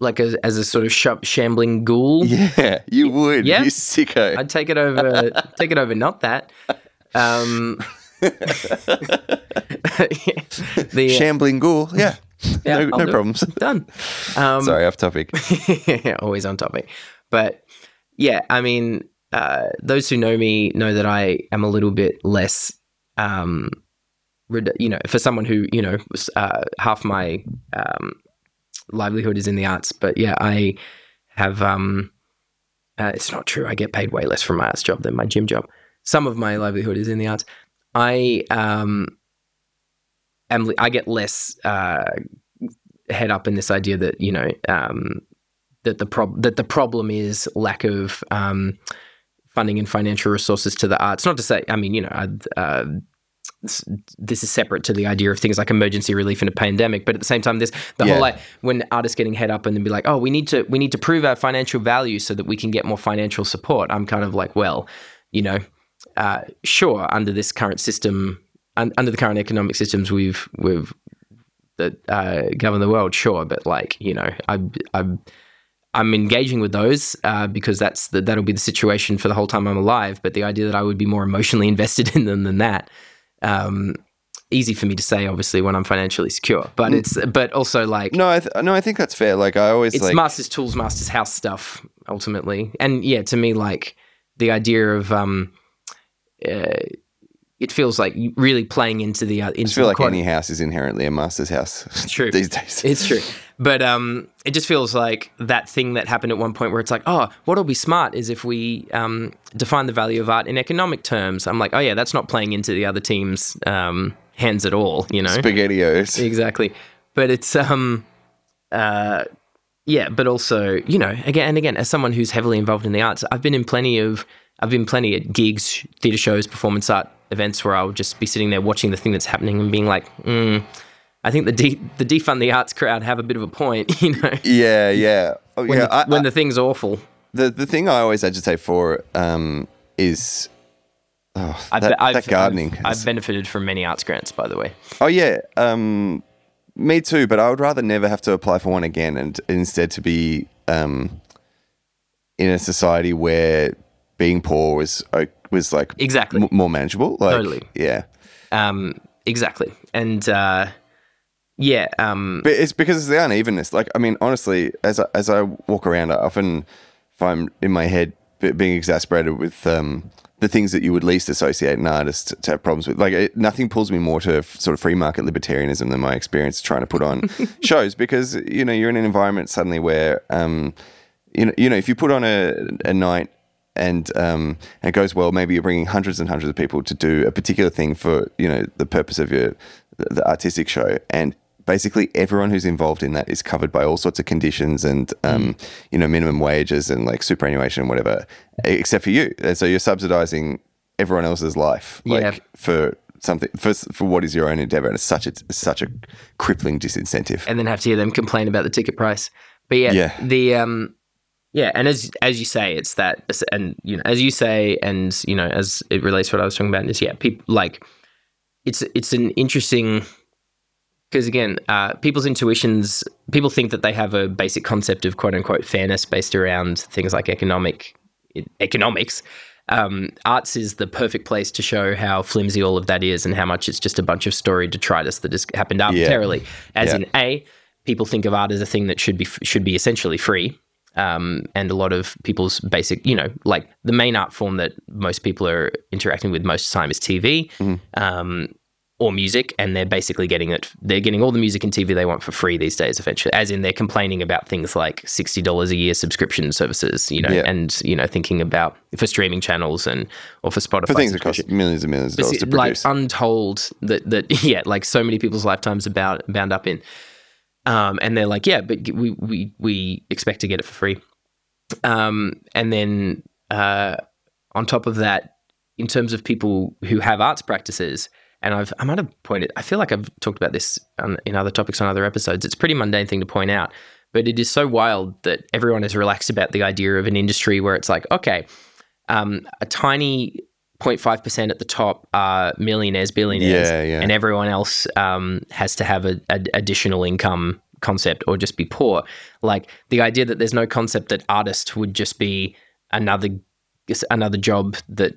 like a, as a sort of sh- shambling ghoul? Yeah, you would. Yeah. You sicko. I'd take it over. take it over. Not that. Um, the Shambling ghoul. Yeah. Yeah, no no do it. problems. done. Um, Sorry, off topic. always on topic. But yeah, I mean, uh, those who know me know that I am a little bit less, um, you know, for someone who, you know, uh, half my um, livelihood is in the arts. But yeah, I have, um, uh, it's not true. I get paid way less from my arts job than my gym job. Some of my livelihood is in the arts. I, um, am, I get less, uh, head up in this idea that, you know, um, that the prob- that the problem is lack of um, funding and financial resources to the arts. Not to say, I mean, you know, uh, this is separate to the idea of things like emergency relief in a pandemic, but at the same time, this the Yeah. whole like when artists getting head up and then be like, oh, we need to we need to prove our financial value so that we can get more financial support. I'm kind of like, well, you know, uh, sure, under this current system, un- under the current economic systems we've we've that uh, govern the world, sure, but like you know, I I'm I'm engaging with those uh, because that's the, that'll be the situation for the whole time I'm alive. But the idea that I would be more emotionally invested in them than that, um, easy for me to say, obviously, when I'm financially secure. But it's but also like No, I th- no, I think that's fair. Like I always it's like masters tools, masters house stuff ultimately. And yeah, to me, like the idea of um, uh, it feels like really playing into the uh, into I feel like any house is inherently a master's house. It's true. these days. It's true. But um, it just feels like that thing that happened at one point where it's like, oh, what'll be smart is if we um, define the value of art in economic terms. I'm like, oh, yeah, that's not playing into the other team's um, hands at all, you know? Spaghettios. exactly. But it's, um, uh, yeah, but also, you know, again and again, as someone who's heavily involved in the arts, I've been in plenty of, I've been plenty at gigs, theatre shows, performance art events where I'll just be sitting there watching the thing that's happening and being like, mm, I think the de- the defund the arts crowd have a bit of a point, you know, Yeah, yeah. Oh, when, yeah. the, I, when I- the thing's awful. the the thing I always agitate for um, is oh, that, I've, that gardening. I've, I've benefited from many arts grants, by the way. oh yeah, um, me too. But I would rather never have to apply for one again, and instead to be um, in a society where being poor was was like Exactly. m- more manageable. Like, Totally. Yeah, Um, exactly. And uh, yeah, um, but it's because it's the unevenness. Like, I mean, honestly, as I, as I walk around, I often find in my head being exasperated with um, the things that you would least associate an artist to have problems with. Like, it, nothing pulls me more to f- sort of free market libertarianism than my experience trying to put on shows because you know you're in an environment suddenly where um, you know you know if you put on a, a night. And um, and it goes well. Maybe you're bringing hundreds and hundreds of people to do a particular thing for you know the purpose of your the, the artistic show, and basically everyone who's involved in that is covered by all sorts of conditions and um, you know minimum wages and like superannuation and whatever, except for you. And so you're subsidizing everyone else's life, like Yeah. for something for for what is your own endeavor, and it's such a such a crippling disincentive. and then have to hear them complain about the ticket price. But yeah, Yeah. the um, yeah, and as as you say, it's that, and you know, as you say, and you know, as it relates to what I was talking about, is yeah, people like it's it's an interesting because again, uh, people's intuitions, people think that they have a basic concept of quote unquote fairness based around things like economic economics. Um, arts is the perfect place to show how flimsy all of that is and how much it's just a bunch of story detritus that has happened arbitrarily. As Yeah. in, a people think of art as a thing that should be should be essentially free. um, and a lot of people's basic, you know, like the main art form that most people are interacting with most of the time is TV um, or music, and they're basically getting it. They're getting all the music and TV they want for free these days. Eventually, as in they're complaining about things like sixty dollars a year subscription services, you know, Yeah. and you know thinking about for streaming channels and or for Spotify For things that cost millions and millions of dollars to like untold that that yeah, like so many people's lifetimes are bound bound up in. Um, and they're like, yeah, but we we we expect to get it for free. Um, and then uh, on top of that, in terms of people who have arts practices, and I've I might have pointed, I feel like I've talked about this on, in other topics on other episodes. It's a pretty mundane thing to point out, but it is so wild that everyone is relaxed about the idea of an industry where it's like, okay, um, a tiny 0.5% at the top are millionaires, billionaires, Yeah, yeah. and everyone else um, has to have a, a additional income concept or just be poor. Like the idea that there's no concept that artist would just be another another job that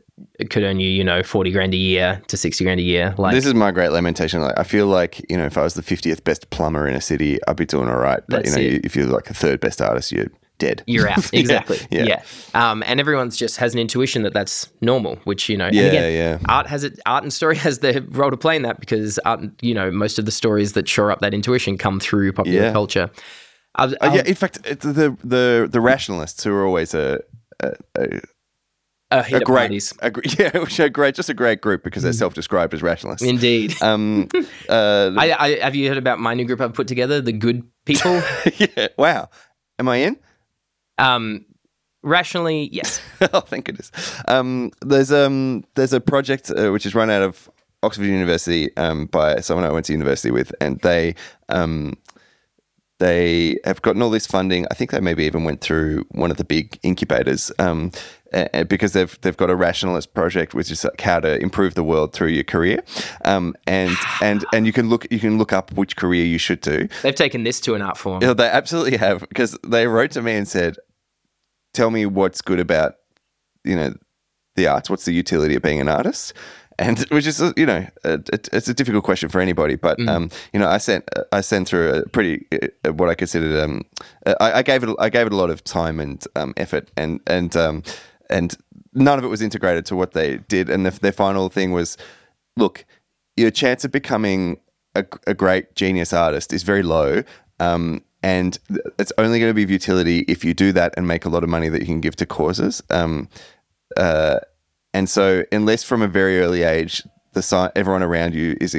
could earn you, you know, 40 grand a year to 60 grand a year. Like this is my great lamentation. Like, I feel like you know, if I was the fiftieth best plumber in a city, I'd be doing all right. But you know, it. if you're like the third best artist, you're dead. you're out. Exactly. yeah. yeah. Um, and everyone's just has an intuition that that's normal, which, you know, and Yeah, again, yeah. art has it, art and story has the role to play in that because art, you know, most of the stories that shore up that intuition come through popular Yeah. culture. Uh, yeah, in fact, it's the the the rationalists who are always a a, a, a great, a, yeah, which are great, just a great group because Mm. they're self-described as rationalists. Indeed. um, uh, I, I, have you heard about my new group I've put together, the Good People? yeah, wow. Am I in? um, rationally, yes. oh, thank goodness. Um, there's um, there's a project uh, which is run out of Oxford University um, by someone I went to university with, and they um, they have gotten all this funding. I think they maybe even went through one of the big incubators um, a- because they've they've got a rationalist project, which is like how to improve the world through your career, um, and and and you can look you can look up which career you should do. They've taken this to an art form. Yeah, they absolutely have because they wrote to me and said, "Tell me what's good about you know the arts. What's the utility of being an artist?" And which is uh, you know it- it's a difficult question for anybody, but um, you know I sent I sent through a pretty uh, what I considered um I, I gave it I gave it a lot of time and um, effort and and um, and none of it was integrated to what they did. And the, their final thing was, look, your chance of becoming a, a great genius artist is very low. Um, and it's only going to be of utility if you do that and make a lot of money that you can give to causes. Um, uh, and so, unless from a very early age, the si- everyone around you is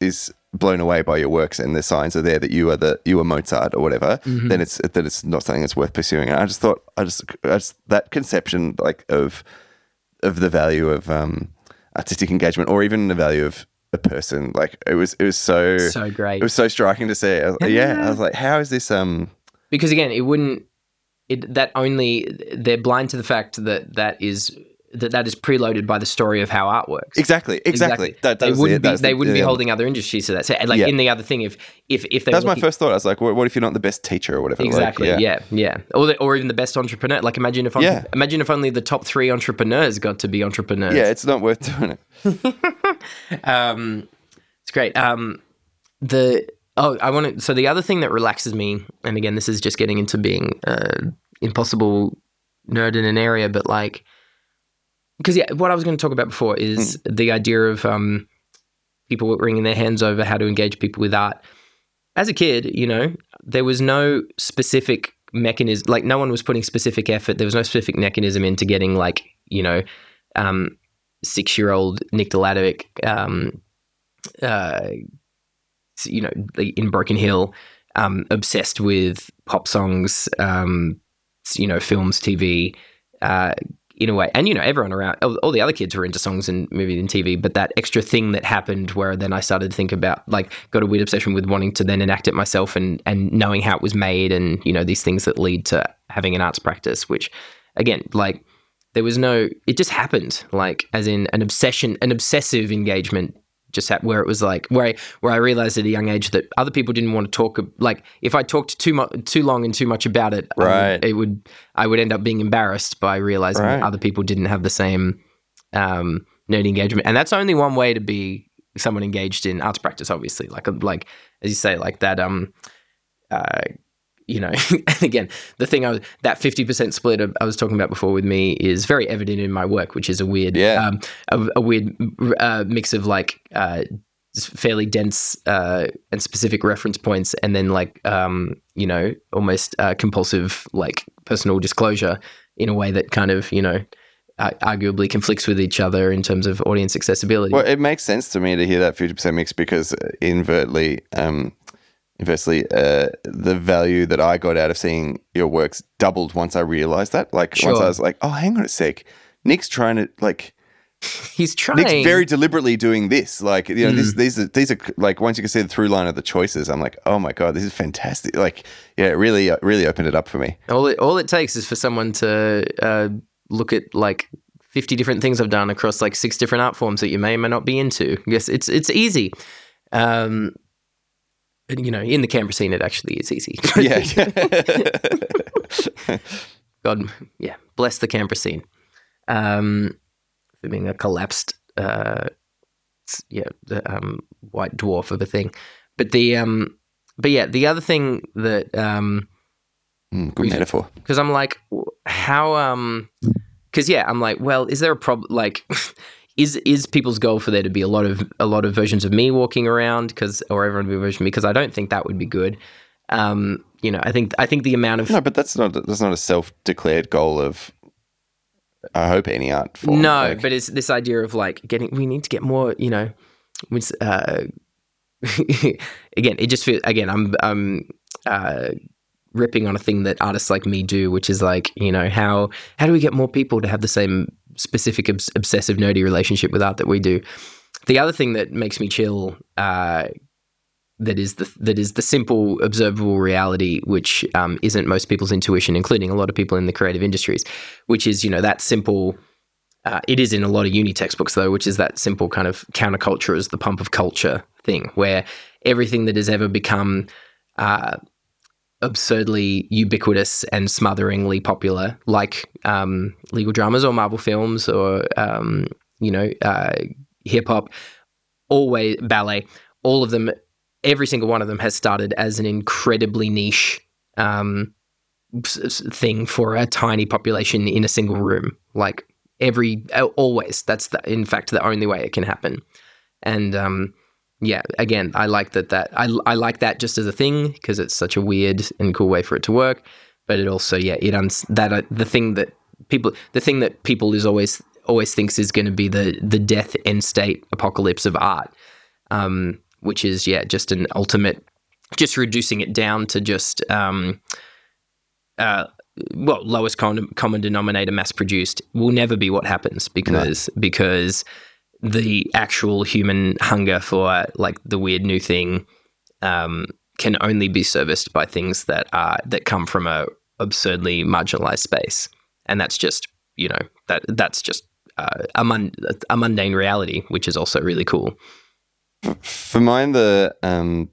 is blown away by your works and the signs are there that you are the you are Mozart or whatever, then it's that it's not something that's worth pursuing. And I just thought, I just, I just that conception like of of the value of um, artistic engagement or even the value of a person, like it was, it was so So great. it was so striking to see. I was, yeah, I was like, how is this? Um, because again, it wouldn't. It that only they're blind to the fact that that is that that is preloaded by the story of how art works. exactly, exactly. That, that they wouldn't it. be. They the- wouldn't be holding other industries to that. So, like Yeah. in the other thing, if if if they That was my first thought. I was like, what, if you're not the best teacher or whatever? Like, Exactly. yeah. yeah. yeah, Or the, or even the best entrepreneur. Like imagine if Yeah. imagine if only the top three entrepreneurs got to be entrepreneurs. Yeah, it's not worth doing it. um, it's great. Um, the oh, I want to. So the other thing that relaxes me, and again, this is just getting into being uh, impossible nerd in an area, but like, because yeah, what I was going to talk about before is the idea of um, people wringing their hands over how to engage people with art. As a kid, you know, there was no specific mechanism. Like, no one was putting specific effort. There was no specific mechanism into getting like, you know, um, six-year-old Nick Deladovic, um, uh, you know, in Broken Hill, um, obsessed with pop songs, um, you know, films, TV, uh, in a way. And, you know, everyone around, all, the other kids were into songs and movies and TV, but that extra thing that happened where then I started to think about, like, got a weird obsession with wanting to then enact it myself and, and knowing how it was made and, you know, these things that lead to having an arts practice, which, again, like, there was no, it just happened, like, as in an obsession, an obsessive engagement just happened where it was like where I where I realized at a young age that other people didn't want to talk like if I talked too much too long and too much about it I would- Right. it would I would end up being embarrassed by realizing Right. that other people didn't have the same um nerd engagement and that's only one way to be someone engaged in arts practice obviously like like as you say like that um uh you know, and again, the thing I was that fifty percent split I was talking about before with me is very evident in my work, which is a weird, Yeah. um, a, a weird uh, mix of like uh, fairly dense uh, and specific reference points, and then like um, you know, almost uh, compulsive like personal disclosure in a way that kind of you know. Arguably conflicts with each other in terms of audience accessibility. Well, it makes sense to me to hear that fifty percent mix because uh, invertly, um, inversely, uh, the value that I got out of seeing your works doubled once I realized that. Like once I was like, oh, hang on a sec, Nick's trying to like He's trying. Nick's very deliberately doing this. Like you know, Mm. this, these are these are like once you can see the through line of the choices, I'm like, oh my god, this is fantastic. Like yeah, it really uh, really opened it up for me. All it all it takes is for someone to uh, look at like fifty different things I've done across like six different art forms that you may or may not be into. Yes, it's it's easy. Um, you know, in the Canberra scene, it actually is easy. Yeah. God, yeah, bless the Canberra scene. Um, for being a collapsed, uh, yeah, the, um, white dwarf of a thing. But the um, but yeah, the other thing that um, Mm, good metaphor. because I'm like, how um, because yeah, I'm like, well, is there a problem? Like, is is people's goal for there to be a lot of a lot of versions of me walking around because or everyone to be a version of me because I don't think that would be good. Um, you know, I think I think the amount of No, but that's not that's not a self declared goal of. I hope any art form. no, like- but it's this idea of like getting. We need to get more. You know, with, uh, again, it just feels. Again, I'm I'm uh, ripping on a thing that artists like me do, which is like you know how how do we get more people to have the same specific obs- obsessive nerdy relationship with art that we do. The other thing that makes me chill. Uh, that is the that is the simple observable reality, which um, isn't most people's intuition, including a lot of people in the creative industries, which is you know that simple. Uh, it is in a lot of uni textbooks though, which is that simple kind of counterculture as the pump of culture thing, where everything that has ever become uh, absurdly ubiquitous and smotheringly popular, like um, legal dramas or Marvel films or um, you know uh, hip hop, always ballet, all of them, every single one of them has started as an incredibly niche um, thing for a tiny population in a single room. Like every uh, always, that's the, in fact the only way it can happen. And um, yeah, again, I like that. That I I like that just as a thing because it's such a weird and cool way for it to work. But it also, yeah, it uns that uh, the thing that people, the thing that people is always always thinks is going to be the the death end state apocalypse of art, um, which is yeah, just an ultimate, just reducing it down to just um, uh, well, lowest common, common denominator, mass produced, will never be what happens because because the actual human hunger for like the weird new thing um, can only be serviced by things that are that come from a absurdly marginalized space, and that's just you know that that's just uh, a, mun- a mundane reality, which is also really cool. for mine the um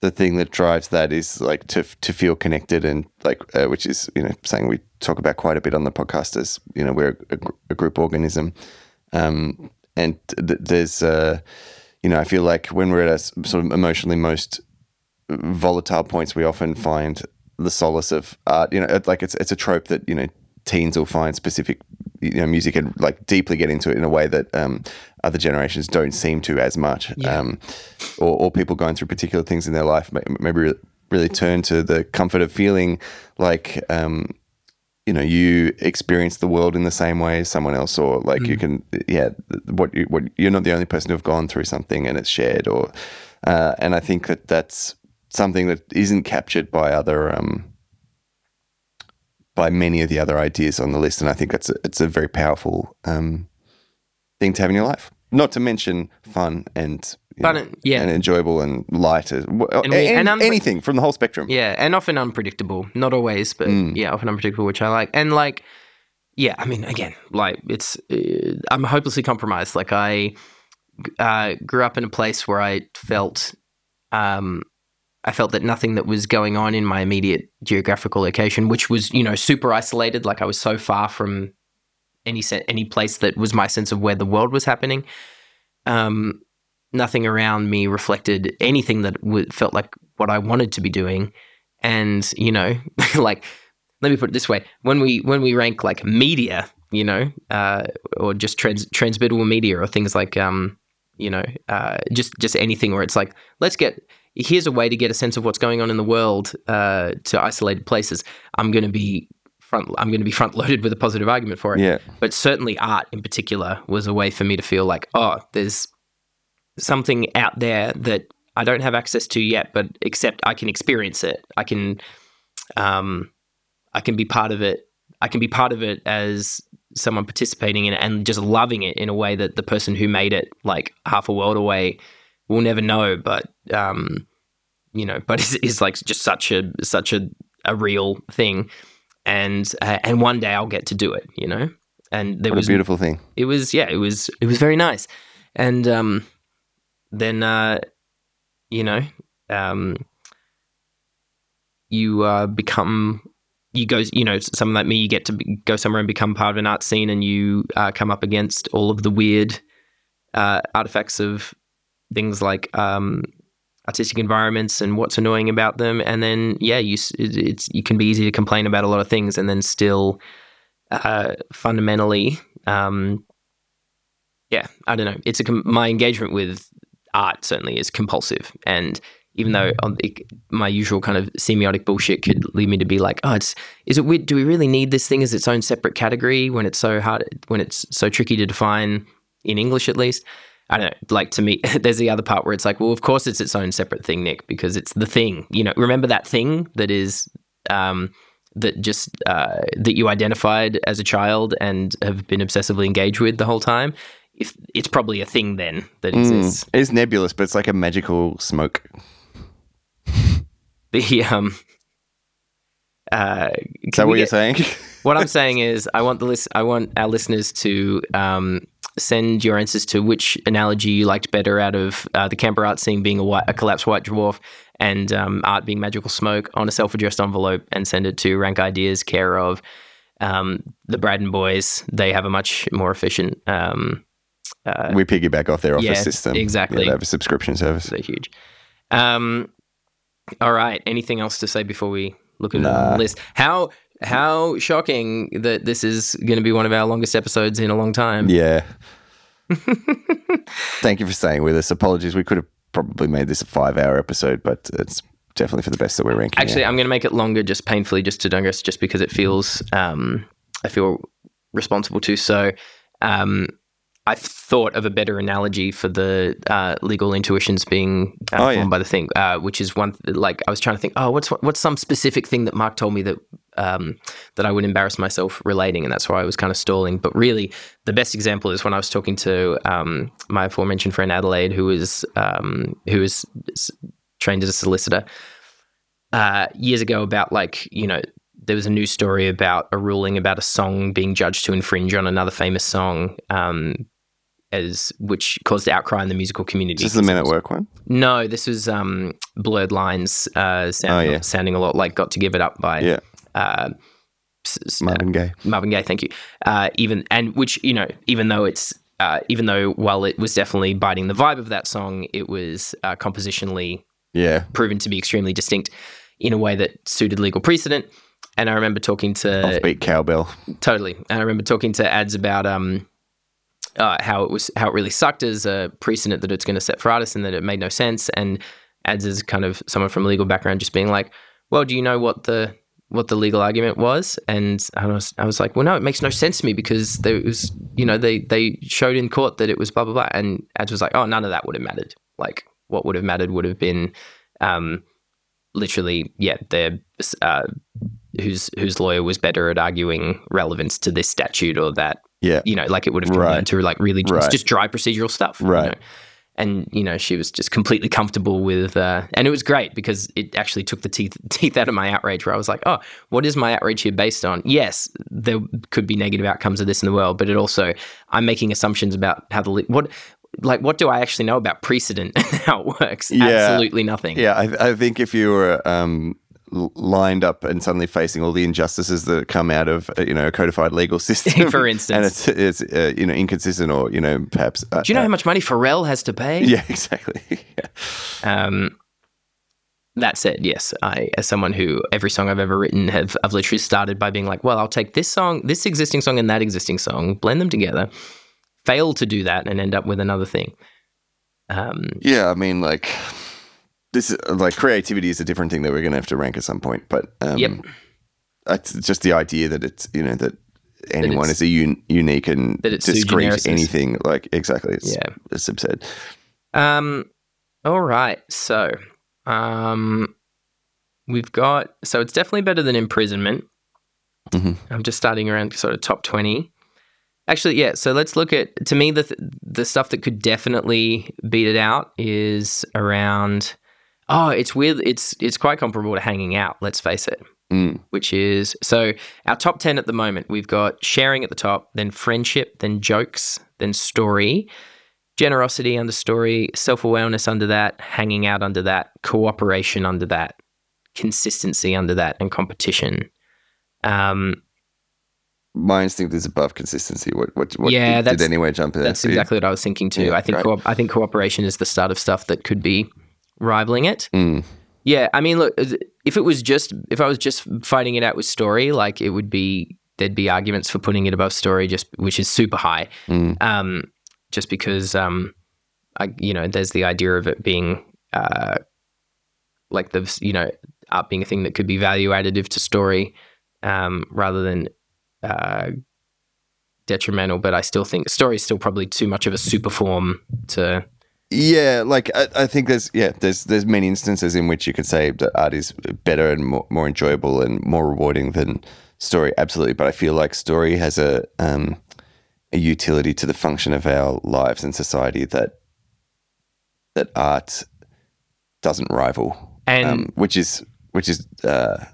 the thing that drives that is like to to feel connected and like uh, which is you know something we talk about quite a bit on the podcast as you know we're a, a group organism um and th- there's uh you know i feel like when we're at a sort of emotionally most volatile points we often find the solace of art you know it- like it's it's a trope that you know teens will find specific you know music and like deeply get into it in a way that um other generations don't seem to as much Yeah. um or, or people going through particular things in their life may- maybe re- really turn to the comfort of feeling like um you know you experience the world in the same way as someone else or like you can yeah what you what you're not the only person who've gone through something and it's shared or uh, and I think that that's something that isn't captured by other um by many of the other ideas on the list and I think it's a, it's a very powerful um thing to have in your life. Not to mention fun and Fun know, and- yeah. and enjoyable and light as- w- And we- an- and unpre- anything from the whole spectrum Yeah, and often unpredictable. Not always, but Mm. yeah, often unpredictable, which I like. And like, yeah, I mean, again, like it's uh, I'm hopelessly compromised. Like I uh, grew up in a place where I felt, um, I felt that nothing that was going on in my immediate geographical location, which was you know super isolated, like I was so far from any se- any place that was my sense of where the world was happening. Um, nothing around me reflected anything that w- felt like what I wanted to be doing. and you know, like let me put it this way: when we when we rank like media, you know, uh, or just trans- transmittable media, or things like um, you know, uh, just just anything where it's like, let's get here's a way to get a sense of what's going on in the world uh, to isolated places. I'm going to be front. I'm going to be front loaded with a positive argument for it. Yeah. But certainly, art in particular was a way for me to feel like, oh, there's something out there that I don't have access to yet, but except I can experience it. I can, um, I can be part of it. I can be part of it as someone participating in it and just loving it in a way that the person who made it, like half a world away, will never know. But um, you know, but it's, it's like just such a such a a real thing, and uh, and one day I'll get to do it. You know, and there What was a beautiful thing. it was yeah it was it was very nice and um then uh you know um you uh become you go you know someone like me you get to be, go somewhere and become part of an art scene and you uh, come up against all of the weird uh artifacts of things like um artistic environments and what's annoying about them. And then yeah you it's you can be easy to complain about a lot of things and then still uh fundamentally um yeah i don't know. It's a my engagement with art certainly is compulsive and even though on the, my usual kind of semiotic bullshit could lead me to be like oh it's is it weird do we really need this thing as its own separate category when it's so hard when it's so tricky to define in english at least I don't know, like to me, there's the other part where it's like, well, of course it's its own separate thing, Nick, because it's the thing. You know, remember that thing that is, um, that just, uh, that you identified as a child and have been obsessively engaged with the whole time? If it's probably a thing then that Mm. exists. It's nebulous, but it's like a magical smoke. The, um, uh, Is that what you're saying? what I'm saying is, I want the list. I want our listeners to um, send your answers to which analogy you liked better out of uh, the Canberra art scene being a, white, a collapsed white dwarf and um, art being magical smoke on a self-addressed envelope and send it to Rank Ideas, care of um, the Braden boys. They have a much more efficient. Um, uh, we piggyback off their office yeah, system. exactly. Yeah, they have a subscription service. they're huge. Um, all right. Anything else to say before we look at Nah. the list? How how shocking that this is going to be one of our longest episodes in a long time. Yeah. Thank you for staying with us. Apologies. We could have probably made this a five hour episode, but it's definitely for the best that we're ranking. Actually, now. I'm going to make it longer, just painfully, just to digress, just because it feels um, I feel responsible to. So, um, I've thought of a better analogy for the uh, legal intuitions being uh, Oh, yeah. formed by the thing, uh, which is one like I was trying to think. Oh, what's what's some specific thing that Mark told me that um, that I would embarrass myself relating, and that's why I was kind of stalling. But really, the best example is when I was talking to um, my aforementioned friend Adelaide, who is um, who is s- trained as a solicitor uh, years ago about like you know there was a news story about a ruling about a song being judged to infringe on another famous song um, as which caused outcry in the musical community. This is this the Men at Work one? No, this was um, Blurred Lines uh, sounding, Oh, yeah. sounding a lot like Got to Give It Up by Yeah. uh, s- Marvin Gaye. Marvin Gaye, thank you. Uh, even and which you know, even though it's uh, even though while it was definitely biting the vibe of that song, it was uh, compositionally Yeah. proven to be extremely distinct in a way that suited legal precedent. And I remember talking to Offbeat cowbell. totally, and I remember talking to ads about um, uh, how it was how it really sucked as a precedent that it's going to set for artists, and that it made no sense. And ads as kind of someone from a legal background, just being like, "Well, do you know what the what the legal argument was?" And I was I was like, "Well, no, it makes no sense to me because there was you know they they showed in court that it was blah blah blah." And ads was like, "Oh, none of that would have mattered. Like what would have mattered would have been." Um, literally, yeah, the uh, whose whose lawyer was better at arguing relevance to this statute or that Yeah. you know like it would have Right. to like really just, Right. just dry procedural stuff you Right. know? and you know she was just completely comfortable with uh, and it was great because it actually took the teeth teeth out of my outrage where I was like oh what is my outrage here based on yes there could be negative outcomes of this in the world but it also I'm making assumptions about how the what like what do I actually know about precedent and how it works Yeah. absolutely nothing Yeah. I, I think if you were um, lined up and suddenly facing all the injustices that come out of uh, you know a codified legal system, For instance and it's it's uh, you know inconsistent or you know perhaps. Uh, do you know uh, how much money Pharrell has to pay yeah, exactly. yeah. Um, That said, yes, I, as someone who every song I've ever written have I've literally started by being like, well, I'll take this song, this existing song, and that existing song, blend them together, fail to do that, and end up with another thing. Um, Yeah, I mean, like this, is, like creativity is a different thing that we're going to have to rank at some point. But um, Yep. it's just the idea that it's you know that anyone it's- is a un- unique and That discrete anything. Like exactly, it's, Yeah. it's absurd. Um, all right. So, um, we've got so it's definitely better than imprisonment. Mhm. I'm just starting around sort of top twenty. Actually, yeah. So let's look at to me the th- the stuff that could definitely beat it out is around. Oh, it's weird. It's it's quite comparable to hanging out. Let's face it. Mm. Which is so our top ten at the moment. We've got sharing at the top, then friendship, then jokes, then story, generosity under story, self awareness under that, hanging out under that, cooperation under that, consistency under that, and competition. Um, My instinct is above consistency. What? What? what Yeah, did, did anywhere jump there? that's exactly what I was thinking too. Yeah, I think co- I think cooperation is the start of stuff that could be rivaling it. Mm. Yeah, I mean, look, if it was just if I was just fighting it out with story, like it would be there'd be arguments for putting it above story, just which is super high. Mm. Um, just because um, I you know, there's the idea of it being uh, like the you know art being a thing that could be value additive to story, um, rather than uh, detrimental. But I still think story is still probably too much of a super form to Yeah, like I, I think there's yeah there's there's many instances in which you could say that art is better and more, more enjoyable and more rewarding than story. Absolutely, but I feel like story has a um, a utility to the function of our lives and society that that art doesn't rival, and um, which is which is uh,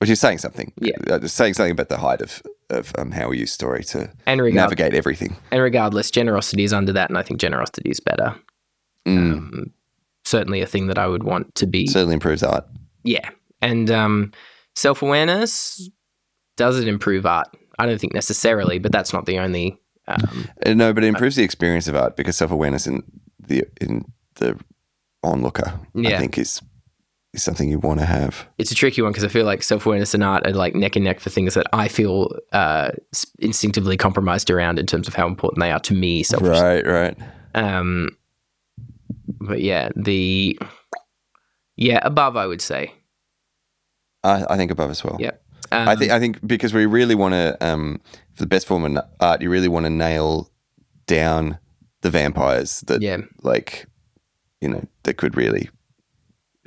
which is saying something. Yeah. uh, saying something about the height of of um, how we use story to and regard, navigate everything. and regardless, generosity is under that, and I think generosity is better. Mm. Um, certainly a thing that I would want to be. Certainly improves art. yeah, and um, self awareness does it improve art? I don't think necessarily, but that's not the only. Um, Uh, No, but it improves the experience of art because self awareness in the in the onlooker, I think, is is something you want to have. it's a tricky one because I feel like self awareness and art are like neck and neck for things that I feel uh, instinctively compromised around in terms of how important they are to me. Selfishly. Right, right. Um, but yeah, the yeah above I would say. I, I think above as well. Yeah. Um, I think I think because we really want to, um, for the best form of art, you really want to nail down the vampires that, yeah, like, you know, that could really,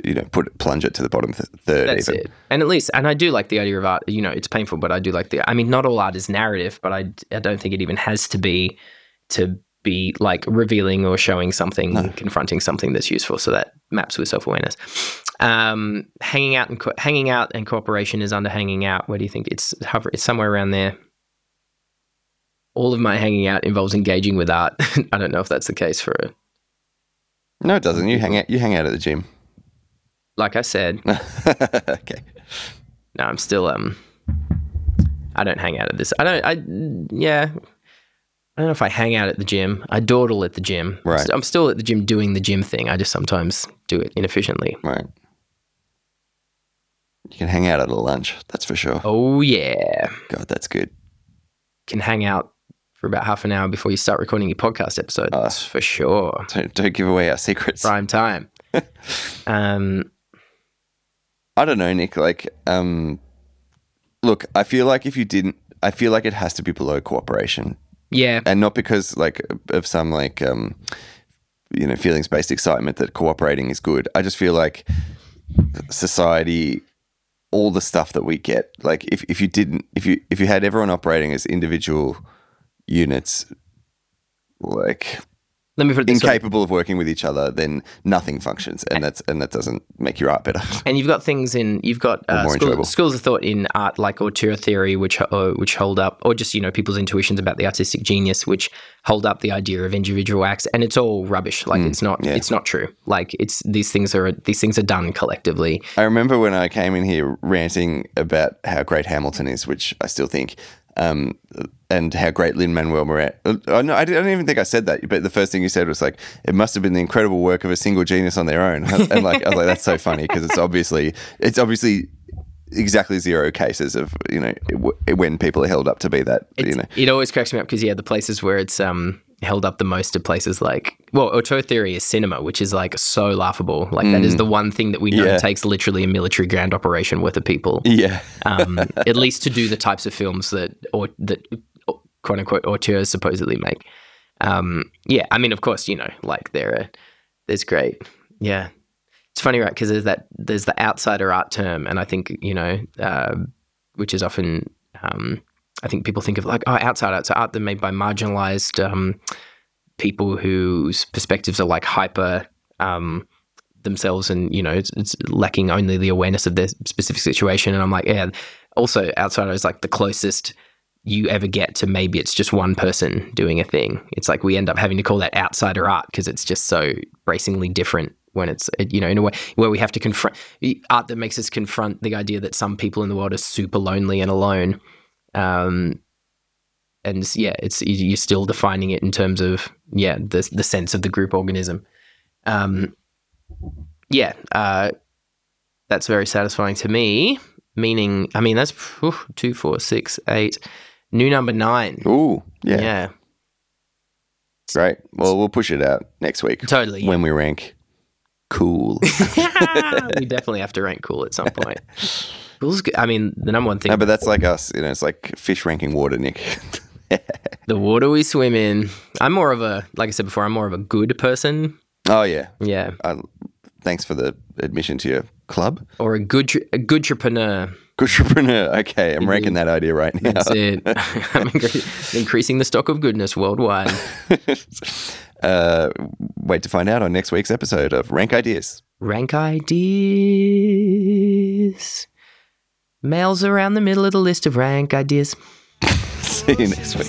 you know, put plunge it to the bottom th- third. that's even. it. And at least, and I do like the idea of art. You know, it's painful, but I do like the. I mean, not all art is narrative, but I I don't think it even has to be to be like revealing or showing something, No. confronting something that's useful. So that maps with self awareness. Um, hanging out and co- hanging out and cooperation is under hanging out. Where do you think it's hover? It's somewhere around there. All of my hanging out involves engaging with art. I don't know if that's the case for it. No, it doesn't. You hang out. You hang out at the gym. Like I said, okay. no, I'm still um. I don't hang out at this. I don't. I yeah. I don't know if I hang out at the gym. I dawdle at the gym. I'm Right. I'm still at the gym doing the gym thing. I just sometimes do it inefficiently. Right. You can hang out at a lunch. That's for sure. Oh yeah, God, that's good. can hang out for about half an hour before you start recording your podcast episode. Ah. That's for sure. Don't, don't give away our secrets. Prime time. um. I don't know, Nick. Like, um, look, I feel like if you didn't, I feel like it has to be below cooperation, Yeah. and not because like of some like um, you know feelings based excitement that cooperating is good. I just feel like society, all the stuff that we get, like if if you didn't, if you if you had everyone operating as individual units, like Let me put it this way. incapable of working with each other, then nothing functions, and that's and that doesn't make your art better. And you've got things in you've got uh, school- schools of thought in art like auteur theory, which uh, which hold up, or just you know people's intuitions about the artistic genius, which hold up the idea of individual acts, and it's all rubbish. Like it's not Mm, yeah. it's not true. Like it's these things are these things are done collectively. I remember when I came in here ranting about how great Hamilton is, which I still think. Um, and how great Lin Manuel Miranda. Oh, no, I don't even think I said that. But the first thing you said was like, it must have been the incredible work of a single genius on their own. And like, I was like, that's so funny because it's obviously, it's obviously exactly zero cases of you know when people are held up to be that. It's, you know, it always cracks me up because yeah, the places where it's um held up the most to places like well, auteur theory is cinema, which is like so laughable. Like that is the one thing that we know Yeah. takes literally a military grand operation worth of people. yeah, um, at least to do the types of films that or that quote unquote auteurs supposedly make. Um, yeah, I mean, of course, you know, like there are there's great, yeah. It's funny, right? Because there's that there's the outsider art term, and I think you know, uh, which is often um, I think people think of like oh, outside art's art that made by marginalized um, people whose perspectives are like hyper. Um, themselves and you know it's, it's lacking only the awareness of their specific situation and i'm like yeah also outsider is like the closest you ever get to maybe it's just one person doing a thing it's like we end up having to call that outsider art because it's just so bracingly different when it's uh, you know in a way where we have to confront art that makes us confront the idea that some people in the world are super lonely and alone um and yeah it's you're still defining it in terms of yeah the the sense of the group organism um yeah, uh, that's very satisfying to me. Meaning, I mean, that's whew, two, four, six, eight. New number nine. ooh, yeah, Yeah, great. Well, we'll push it out next week totally. when we rank. Cool. we definitely have to rank cool at some point. I mean, the number one thing, no, but that's like us. You know, it's like fish ranking water, Nick. the water we swim in. I'm more of a, like I said before, I'm more of a good person. oh yeah. Yeah, Uh, thanks for the admission to your club. or a good, a good entrepreneur. Good entrepreneur. Okay, I'm ranking that idea right now. That's it. I'm increasing the stock of goodness worldwide. uh, wait to find out on next week's episode of Rank Ideas. Rank ideas. Males around the middle of the list of rank ideas. See you next week.